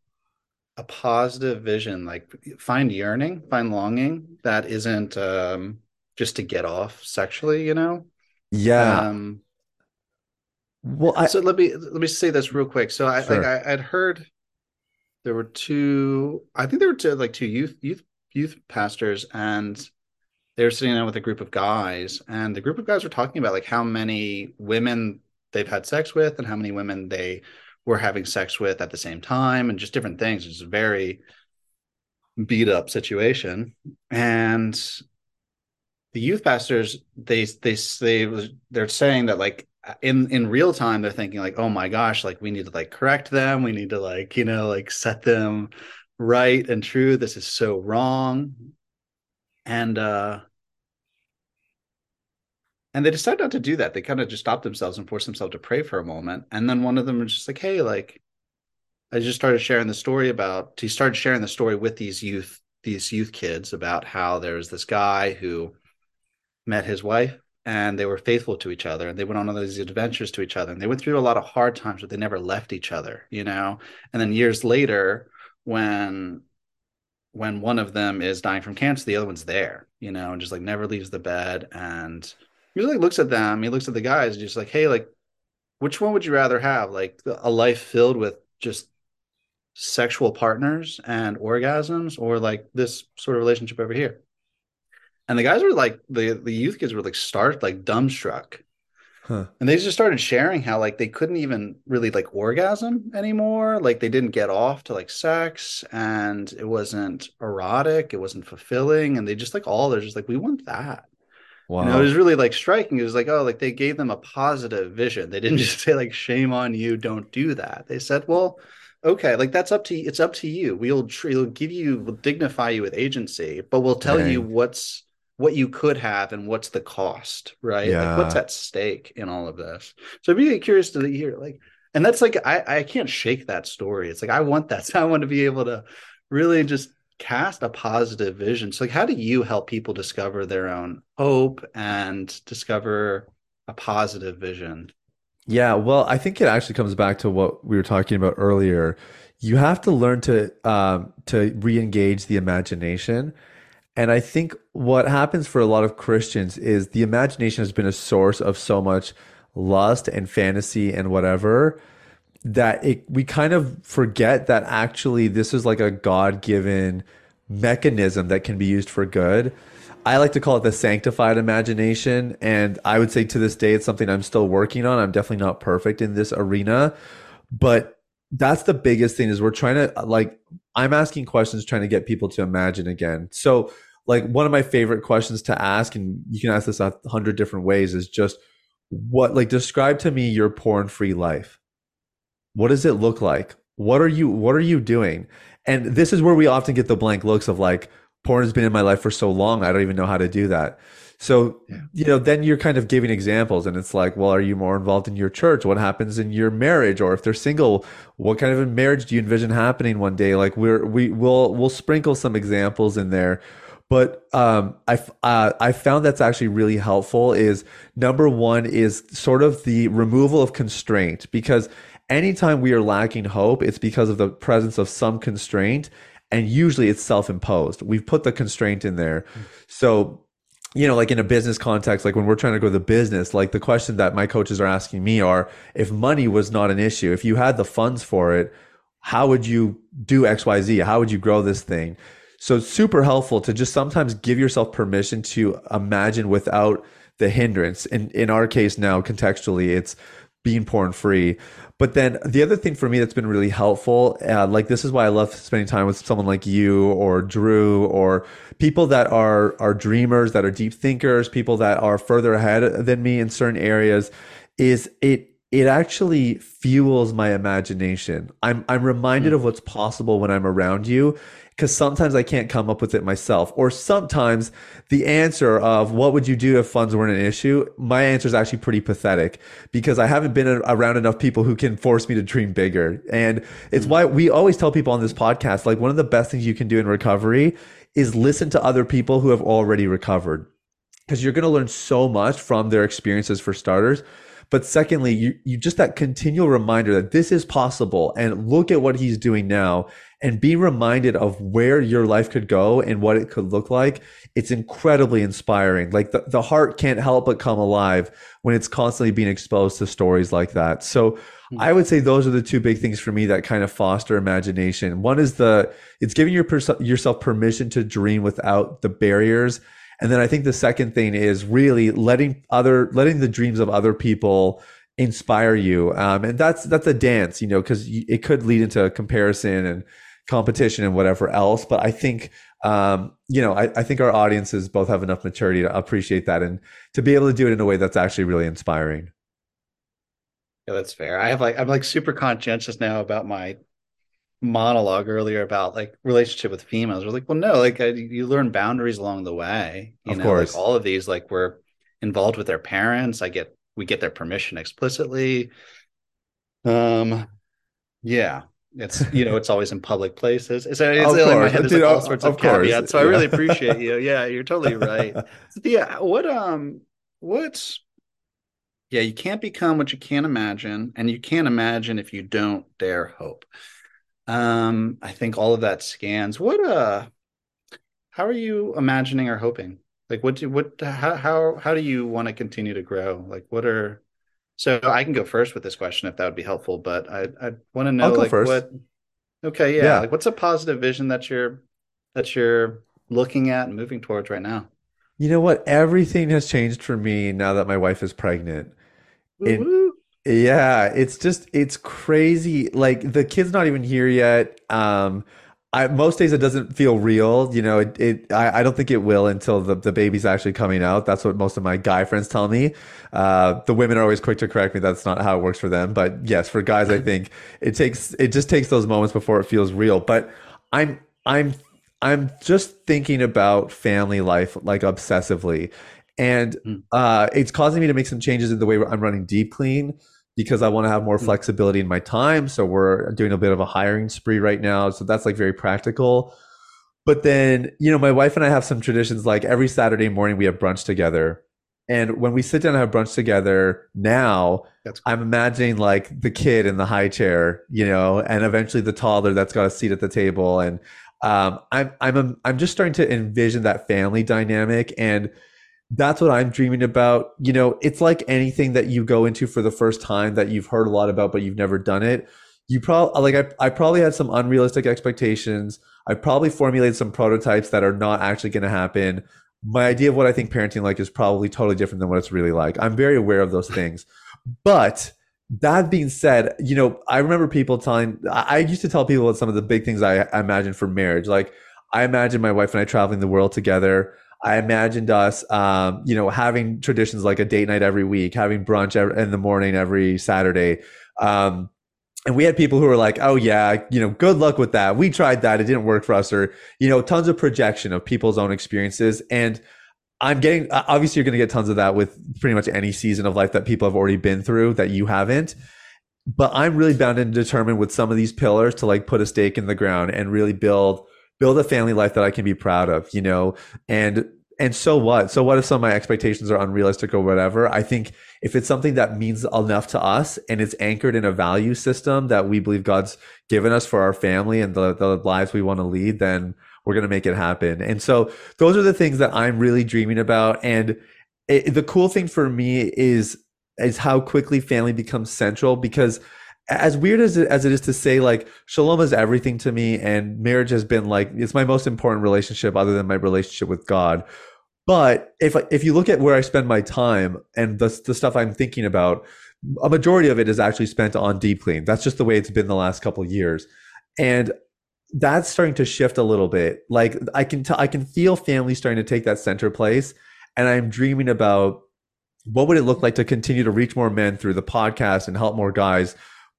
a positive vision like find yearning find longing that isn't um just to get off sexually you know? Yeah. Um well I, so let me let me say this real quick. So i sure. like I, i'd heard there were two i think there were two like two youth youth youth pastors and they were sitting down with a group of guys, and the group of guys were talking about like how many women they've had sex with and how many women they were having sex with at the same time, and just different things. It's a very beat up situation, and the youth pastors they they they they're saying that like in in real time they're thinking like oh my gosh like we need to like correct them. We need to like you know like set them right and true. This is so wrong. And uh and they decided not to do that. They kind of just stopped themselves and forced themselves to pray for a moment. And then one of them was just like hey like i just started sharing the story about he started sharing the story with these youth these youth kids about how there's this guy who met his wife and they were faithful to each other and they went on all these adventures to each other and they went through a lot of hard times but they never left each other you know? And then years later when when one of them is dying from cancer the other one's there you know and just like never leaves the bed and he like looks at them he looks at the guys and just like hey like which one would you rather have? Like a life filled with just sexual partners and orgasms or like this sort of relationship over here? And the guys were like the the youth kids were like start like dumbstruck. Huh. and they just started sharing how like they couldn't even really like orgasm anymore. Like they didn't get off to like sex and it wasn't erotic it wasn't fulfilling. And they just like all they're just like we want that Wow. You know, it was really like striking. It was like, oh, like they gave them a positive vision. They didn't just say like, shame on you, don't do that. They said, well, okay, like that's up to you, it's up to you. We'll, we'll give you, we'll dignify you with agency, but we'll tell Dang. you what's what you could have and what's the cost, right? Yeah. Like what's at stake in all of this. So I'd be curious to hear like, and that's like I I can't shake that story. It's like I want that. So I want to be able to really just cast a positive vision. So like how do you help people discover their own hope and discover a positive vision? Yeah, well, I think it actually comes back to what we were talking about earlier. You have to learn to um, to re-engage the imagination and I think what happens for a lot of Christians is the imagination has been a source of so much lust and fantasy and whatever that it, we kind of forget that actually this is like a God given mechanism that can be used for good. I like to call it the sanctified imagination. And I would say to this day, it's something I'm still working on. I'm definitely not perfect in this arena, but that's the biggest thing is we're trying to like, I'm asking questions, trying to get people to imagine again. So like one of my favorite questions to ask, and you can ask this a hundred different ways, is just what like describe to me your porn free life. What does it look like? What are you what are you doing? And this is where we often get the blank looks of like, porn has been in my life for so long, I don't even know how to do that. So, yeah. you know, then you're kind of giving examples and it's like, well, are you more involved in your church? What happens in your marriage? Or if they're single, what kind of a marriage do you envision happening one day? Like we're, we will, we'll sprinkle some examples in there but um, I uh, I found that's actually really helpful. Is number one is sort of the removal of constraint because anytime we are lacking hope, it's because of the presence of some constraint, and usually it's self imposed. We've put the constraint in there, mm. so you know, like in a business context, like when we're trying to grow the business, like the question that my coaches are asking me are if money was not an issue, if you had the funds for it, how would you do XYZ? How would you grow this thing? So it's super helpful to just sometimes give yourself permission to imagine without the hindrance. And in our case now, contextually, it's being porn free. But then the other thing for me that's been really helpful, uh, like this is why I love spending time with someone like you or Drew or people that are are dreamers, that are deep thinkers, people that are further ahead than me in certain areas, is it it actually fuels my imagination. I'm I'm reminded mm. of what's possible when I'm around you because sometimes I can't come up with it myself. Or sometimes the answer of what would you do if funds weren't an issue, my answer is actually pretty pathetic because I haven't been around enough people who can force me to dream bigger. And it's mm. why we always tell people on this podcast like one of the best things you can do in recovery is listen to other people who have already recovered because you're going to learn so much from their experiences for starters. But secondly, you, you just that continual reminder that this is possible and look at what he's doing now and be reminded of where your life could go and what it could look like. It's incredibly inspiring. Like the, the heart can't help but come alive when it's constantly being exposed to stories like that. So hmm. I would say those are the two big things for me that kind of foster imagination. One is the it's giving your yourself permission to dream without the barriers And then I think the second thing is really letting other letting the dreams of other people inspire you. Um, and that's that's a dance, you know, because it could lead into comparison and competition and whatever else. But I think um, you know, I, I think our audiences both have enough maturity to appreciate that and to be able to do it in a way that's actually really inspiring. Yeah, that's fair. I have like I'm like super conscientious now about my monologue earlier about like relationship with females. We're like, well, no, like I, you learn boundaries along the way. You of know, course. like all of these, like we're involved with their parents. I get we get their permission explicitly. Um, yeah, it's you know it's always in public places. It's, it's Of like head, Dude, like all sorts of of, course. caveats. So I really appreciate you. Yeah, you're totally right. So, yeah, what um, what's yeah, you can't become what you can't imagine, and you can't imagine if you don't dare hope. Um, I think all of that scans. What uh, how are you imagining or hoping? Like, what do what how how how do you want to continue to grow? Like, what are so I can go first with this question if that would be helpful, but I I want to know like first. what. Okay, yeah. Yeah. Like, what's a positive vision that you're that you're looking at and moving towards right now? You know what? Everything has changed for me now that my wife is pregnant. It-. Yeah, it's just it's crazy. Like the kid's not even here yet. Um, I most days it doesn't feel real. You know, it, it I, I don't think it will until the, the baby's actually coming out. That's what most of my guy friends tell me. Uh, the women are always quick to correct me. That's not how it works for them. But yes, for guys, I think it takes it just takes those moments before it feels real. But I'm I'm I'm just thinking about family life like obsessively. And Mm. uh, it's causing me to make some changes in the way I'm running deep clean because I want to have more Mm. flexibility in my time. So we're doing a bit of a hiring spree right now. So that's like very practical. But then, you know, my wife and I have some traditions like every Saturday morning we have brunch together. And when we sit down and have brunch together now, cool. I'm imagining like the kid in the high chair, you know, and eventually the toddler that's got a seat at the table. And um, I'm I'm I'm just starting to envision that family dynamic, and that's what I'm dreaming about. You know, it's like anything that you go into for the first time that you've heard a lot about, but you've never done it. You probably like I I probably had some unrealistic expectations. I probably formulated some prototypes that are not actually going to happen. My idea of what I think parenting like is probably totally different than what it's really like. I'm very aware of those things. But that being said, you know, I remember people telling, I I used to tell people some of the big things I, I imagined for marriage. Like, I imagined my wife and I traveling the world together. I imagined us, um, you know, having traditions like a date night every week, having brunch ev- in the morning every Saturday. Um, and we had people who were like, oh, yeah, you know, good luck with that. We tried that. It didn't work for us. Or, you know, tons of projection of people's own experiences. And I'm getting, obviously, you're going to get tons of that with pretty much any season of life that people have already been through that you haven't. But I'm really bound and determined with some of these pillars to like put a stake in the ground and really build build a family life that I can be proud of, you know, and and so what? So what if some of my expectations are unrealistic or whatever? I think if it's something that means enough to us and it's anchored in a value system that we believe God's given us for our family and the, the lives we want to lead, then we're going to make it happen. And so those are the things that I'm really dreaming about. And it, the cool thing for me is is how quickly family becomes central because as weird as it, as it is to say like shalom is everything to me and marriage has been like it's my most important relationship other than my relationship with god. But if if you look at where i spend my time and the, the stuff i'm thinking about a majority of it is actually spent on deep clean. That's just the way it's been the last couple years. And that's starting to shift a little bit. Like i can tell i can feel family starting to take that center place and i'm dreaming about what would it look like to continue to reach more men through the podcast and help more guys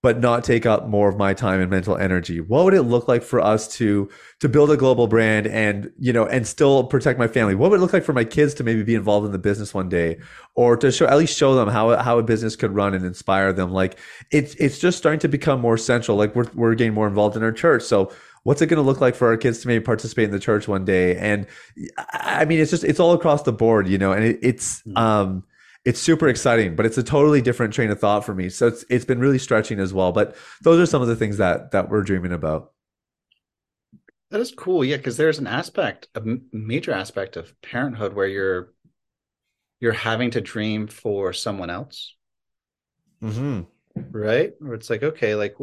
but not take up more of my time and mental energy. What would it look like for us to to build a global brand and you know and still protect my family? What would it look like for my kids to maybe be involved in the business one day or to show at least show them how how a business could run and inspire them? Like it's it's just starting to become more central. Like we're we're getting more involved in our church. So what's it going to look like for our kids to maybe participate in the church one day? And i mean it's just it's all across the board you know and it, it's um it's super exciting, but it's a totally different train of thought for me. So it's it's been really stretching as well. But those are some of the things that that we're dreaming about. That is cool. Yeah, because there's an aspect, a major aspect of parenthood where you're you're having to dream for someone else, Mm-hmm. right? Where it's like, okay, like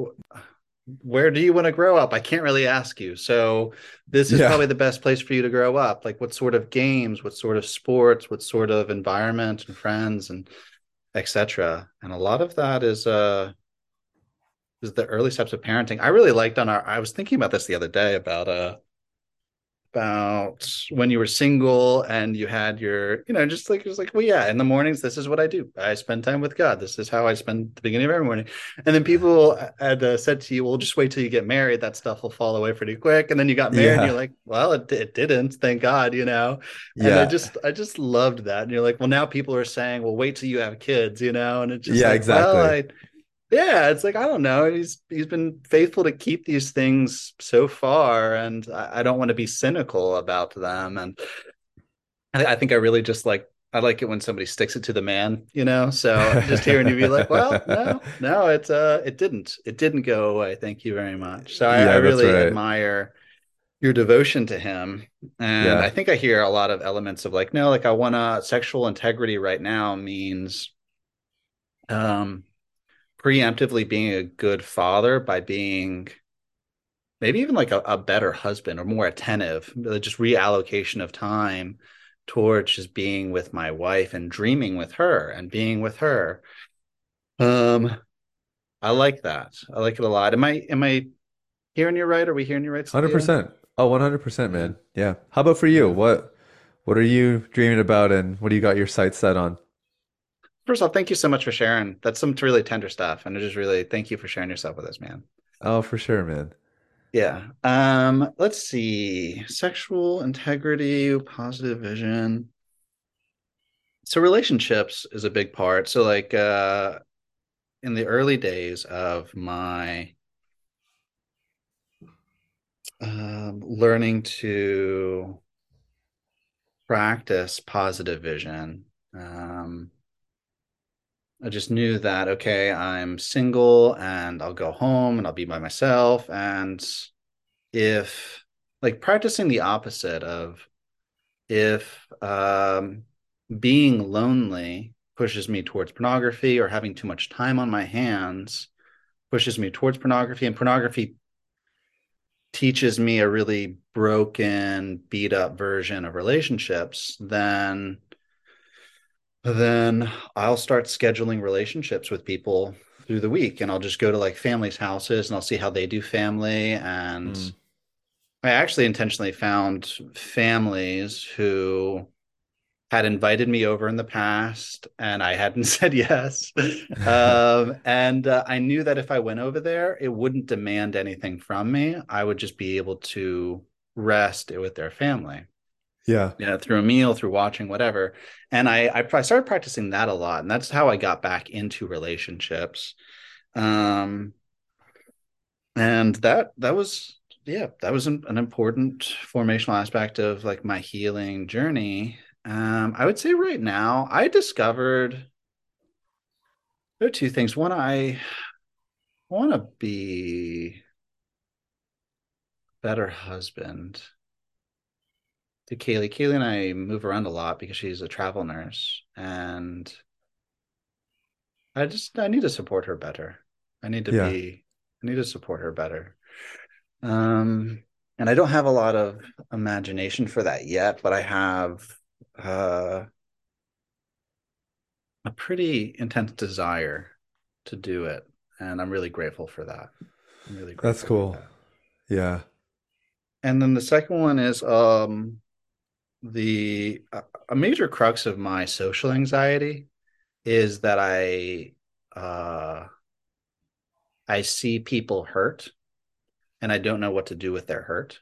where do you want to grow up? I can't really ask you. So this is Yeah. probably the best place for you to grow up. Like what sort of games, what sort of sports, what sort of environment and friends and etc. And a lot of that is uh is the early steps of parenting. I really liked on our I was thinking about this the other day about uh about when you were single and you had your, you know, just like, just like, well, yeah, in the mornings, this is what I do. I spend time with God. This is how I spend the beginning of every morning. And then people had uh, said to you, well, just wait till you get married. That stuff will fall away pretty quick. And then you got married Yeah. and you're like, well, it, it didn't. Thank God, you know? And Yeah. I just, I just loved that. And you're like, well, now people are saying, well, wait till you have kids, you know? And it's just Yeah, like, exactly. well, I, yeah, it's like I don't know. He's he's been faithful to keep these things so far, and I, I don't want to be cynical about them. And I, I think I really just like I like it when somebody sticks it to the man, you know. So just hearing you be like, well, no, no, it's uh, it didn't, it didn't go away. Thank you very much. So I, Yeah, I really right. admire your devotion to him, and Yeah. I think I hear a lot of elements of like, no, like I want to sexual integrity right now means um preemptively being a good father by being maybe even like a, a better husband or more attentive, just reallocation of time towards just being with my wife and dreaming with her and being with her. Um, I like that. I like it a lot. Am I am I hearing you right? Are we hearing you right? Hundred percent. Oh, one hundred percent, man. Yeah. How about for you? What what are you dreaming about, and what do you got your sights set on? First off, thank you so much for sharing. That's some really tender stuff, and I just really thank you for sharing yourself with us, man. Oh, for sure, man. Yeah. Um, let's see. Sexual integrity, positive vision. So relationships is a big part. So like uh in the early days of my um learning to practice positive vision, I just knew that okay, I'm single and I'll go home and I'll be by myself. And if like practicing the opposite of if um being lonely pushes me towards pornography or having too much time on my hands pushes me towards pornography and pornography teaches me a really broken beat up version of relationships then then I'll start scheduling relationships with people through the week and I'll just go to like families' houses and I'll see how they do family and Mm. I actually intentionally found families who had invited me over in the past and I hadn't said yes. um, and uh, I knew that if I went over there, it wouldn't demand anything from me. I would just be able to rest with their family Yeah. Yeah. through a meal, through watching, whatever. And I, I, I started practicing that a lot, and that's how I got back into relationships. Um, and that that was yeah, that was an, an important formational aspect of like my healing journey. Um, I would say right now, I discovered there are two things. One, I want to be better husband to Kaylee. Kaylee and I move around a lot because she's a travel nurse, and I just I need to support her better. I need to Yeah. be I need to support her better. Um, and I don't have a lot of imagination for that yet, but I have uh, a pretty intense desire to do it, and I'm really grateful for that. I'm really grateful That's cool. that. Yeah. And then the second one is um the a major crux of my social anxiety is that I uh I see people hurt and I don't know what to do with their hurt.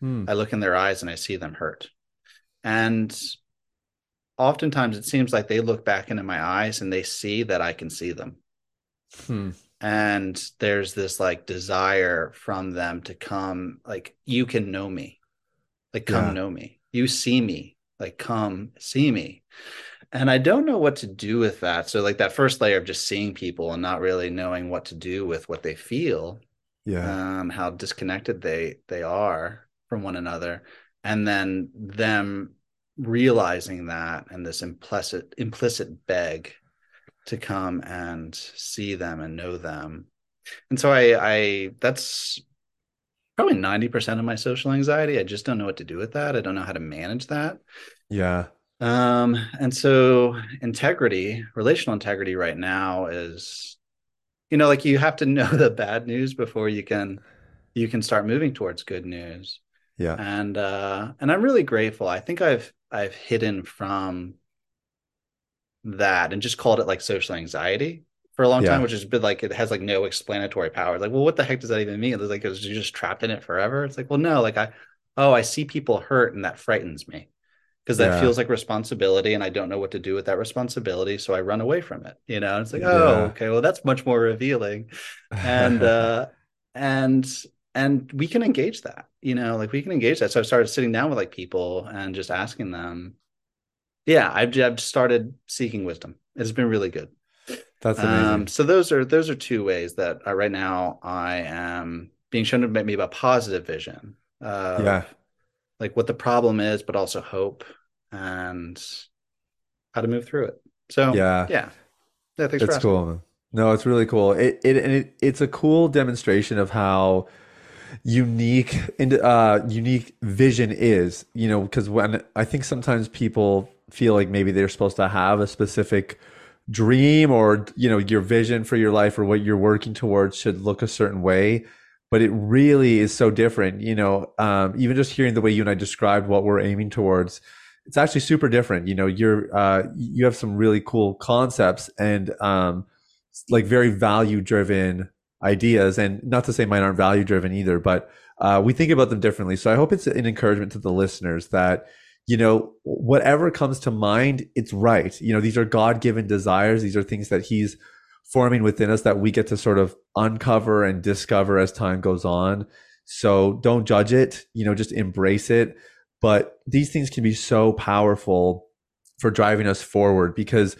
Hmm. I look in their eyes and I see them hurt. And oftentimes it seems like they look back into my eyes and they see that I can see them. Hmm. and there's this like desire from them to come like you can know me like come Yeah. know me you see me like come see me. And i don't know what to do with that. So like that first layer of just seeing people and not really knowing what to do with what they feel Yeah. um how disconnected they they are from one another. And then them realizing that and this implicit implicit beg to come and see them and know them. And so I I that's probably 90% of my social anxiety. I just don't know what to do with that. I don't know how to manage that. Yeah. Um, and so integrity, relational integrity right now is, you know, like you have to know the bad news before you can you can start moving towards good news. Yeah. And uh and I'm really grateful. I think I've I've hidden from that and just called it like social anxiety for a long Yeah. time, which has been like it has like no explanatory power. Like, well, what the heck does that even mean? It's like, is you just trapped in it forever? It's like, well, no, like I, oh, I see people hurt and that frightens me because that Yeah. feels like responsibility and I don't know what to do with that responsibility, so I run away from it. You know, it's like, oh, okay, well, that's much more revealing, and uh, and and we can engage that. You know, like we can engage that. So I started sitting down with like people and just asking them. Yeah, I've I've started seeking wisdom. It's been really good. That's amazing. Um, so those are those are two ways that uh, right now I am being shown to maybe a positive vision of Yeah. like what the problem is, but also hope and how to move through it. So Yeah. yeah, yeah. Thanks for It's cool. man. No, it's really cool. It it and it, it's a cool demonstration of how unique and uh unique vision is, you know, because when I think sometimes people feel like maybe they're supposed to have a specific dream or you know your vision for your life or what you're working towards should look a certain way but it really is so different you know um, even just hearing the way you and i described what we're aiming towards it's actually super different you know you're uh, you have some really cool concepts and um, like very value driven ideas and not to say mine aren't value driven either but uh, we think about them differently so i hope it's an encouragement to the listeners that you know whatever comes to mind it's right you know these are god-given desires these are things that he's forming within us that we get to sort of uncover and discover as time goes on so don't judge it you know just embrace it but these things can be so powerful for driving us forward because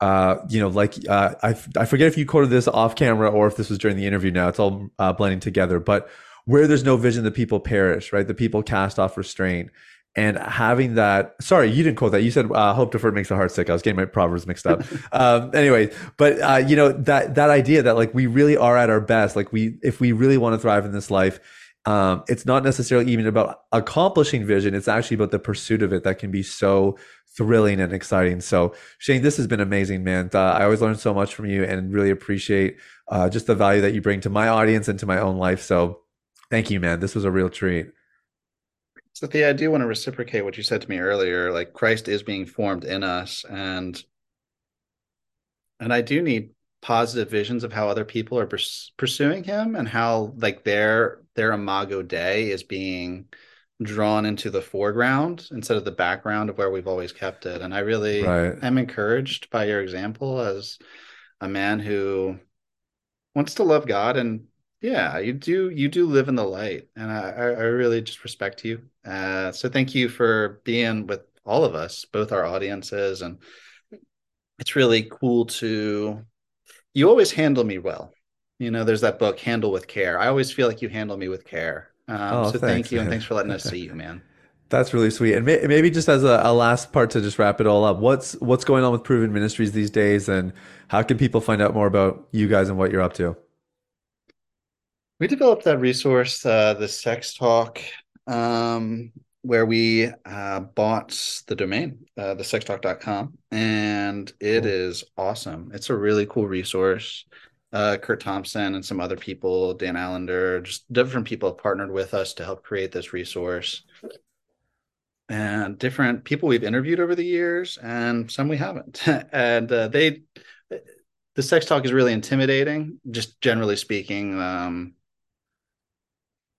uh, you know, like uh, I, I forget if you quoted this off camera or if this was during the interview. Now it's all uh, blending together. But where there's no vision, the people perish. Right? The people cast off restraint. And having that, sorry, you didn't quote that. You said uh, "hope deferred makes the heart sick." I was getting my proverbs mixed up. um, anyway, but uh, you know that that idea that like we really are at our best. Like we, if we really want to thrive in this life, um, it's not necessarily even about accomplishing vision. It's actually about the pursuit of it that can be so thrilling and exciting. So, Shane, this has been amazing, man. Uh, I always learn so much from you and really appreciate uh, just the value that you bring to my audience and to my own life. So, thank you, man. This was a real treat. So the I do want to reciprocate what you said to me earlier. Like Christ is being formed in us, and and I do need positive visions of how other people are purs- pursuing Him, and how like their their imago Dei is being drawn into the foreground instead of the background of where we've always kept it. And I really Right. am encouraged by your example as a man who wants to love God and yeah, you do you do live in the light, and I I really just respect you. Uh, so thank you for being with all of us, both our audiences, and it's really cool to. You always handle me well. You know, there's that book, Handle with Care. I always feel like you handle me with care. Um, Oh, so thank thanks, you, and thanks for letting us see you, man. That's really sweet. And may, maybe just as a, a last part to just wrap it all up, what's what's going on with Proven Ministries these days, and how can people find out more about you guys and what you're up to? We developed that resource, uh, the Sex Talk, um, where we uh, bought the domain, uh, thesextalk.com, and it Cool. is awesome. It's a really cool resource. Uh, Kurt Thompson and some other people, Dan Allender, just different people have partnered with us to help create this resource. And different people we've interviewed over the years, and some we haven't. and uh, they, the sex talk is really intimidating, just generally speaking. Um,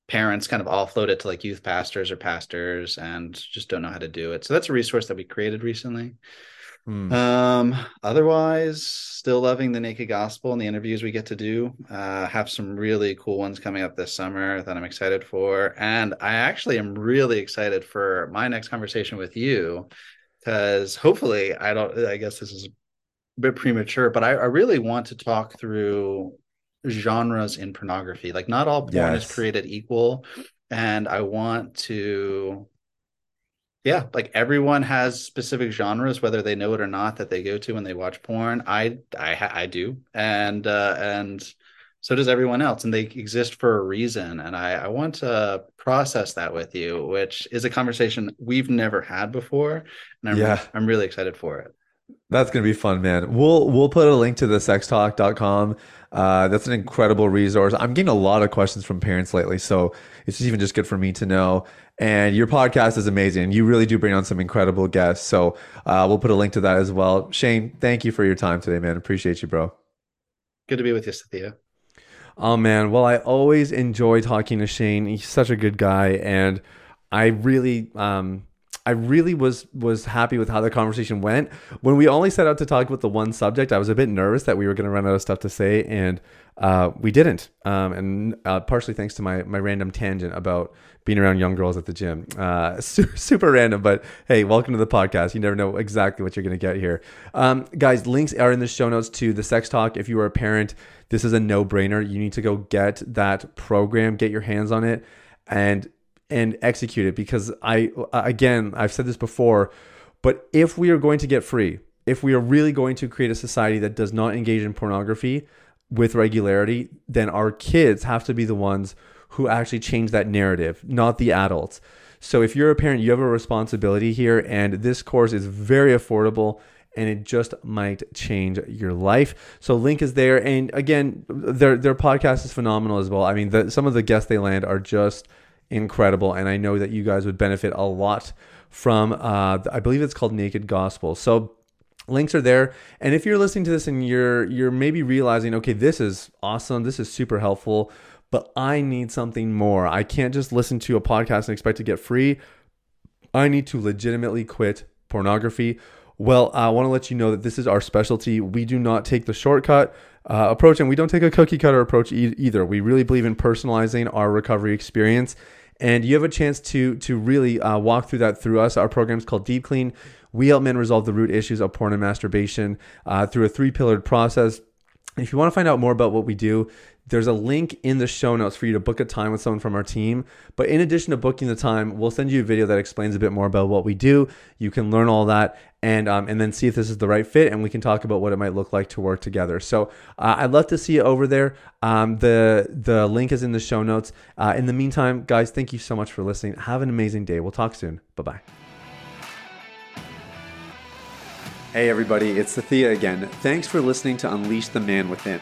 parents kind of offload it to like youth pastors or pastors and just don't know how to do it. So that's a resource that we created recently. Hmm. Um, otherwise, still loving the naked gospel and the interviews we get to do. Uh, have some really cool ones coming up this summer that I'm excited for. And I actually am really excited for my next conversation with you because hopefully, I don't, I guess this is a bit premature, but I, I really want to talk through genres in pornography. Like, not all porn is created equal. And I want to yeah, like everyone has specific genres, whether they know it or not, that they go to when they watch porn. I I I do, and uh, and so does everyone else, and they exist for a reason. And I, I want to process that with you, which is a conversation we've never had before, and I'm Yeah. I'm really excited for it. That's gonna be fun, man. We'll we'll put a link to the sextalk.com. Uh, that's an incredible resource. I'm getting a lot of questions from parents lately, so it's even just good for me to know. And your podcast is amazing. You really do bring on some incredible guests. So uh, we'll put a link to that as well. Shane, thank you for your time today, man. Appreciate you, bro. Good to be with you, Sathiya. Oh man, well I always enjoy talking to Shane. He's such a good guy, and I really, um, I really was was happy with how the conversation went. When we only set out to talk about the one subject, I was a bit nervous that we were going to run out of stuff to say, and uh, we didn't. Um, and uh, partially thanks to my my random tangent about being around young girls at the gym. Uh, super, super random, but hey, welcome to the podcast. You never know exactly what you're going to get here. Um, guys, links are in the show notes to the sex talk. If you are a parent, this is a no brainer. You need to go get that program, get your hands on it, and and execute it because I again I've said this before, but if we are going to get free, if we are really going to create a society that does not engage in pornography with regularity, then our kids have to be the ones who actually change that narrative, not the adults. So if you're a parent, you have a responsibility here and this course is very affordable and it just might change your life. So link is there and again, their their podcast is phenomenal as well. I mean, the, some of the guests they land are just incredible and i know that you guys would benefit a lot from uh, i believe it's called naked gospel. So links are there and if you're listening to this and you're you're maybe realizing okay this is awesome this is super helpful but i need something more. I can't just listen to a podcast and expect to get free. I need to legitimately quit pornography. Well i want to let you know that this is our specialty. We do not take the shortcut uh, approach and we don't take a cookie cutter approach e- either. We really believe in personalizing our recovery experience and you have a chance to to really uh, walk through that through us. Our program is called deep clean. We help men resolve the root issues of porn and masturbation uh, through a three pillared process. If you want to find out more about what we do, there's a link in the show notes for you to book a time with someone from our team. But in addition to booking the time, we'll send you a video that explains a bit more about what we do. You can learn all that and um, and then see if this is the right fit, and we can talk about what it might look like to work together. So uh, I'd love to see you over there. Um, the the link is in the show notes. Uh, in the meantime, guys, thank you so much for listening. Have an amazing day. We'll talk soon. Bye bye. Hey everybody, it's Sathiya again. Thanks for listening to Unleash the Man Within.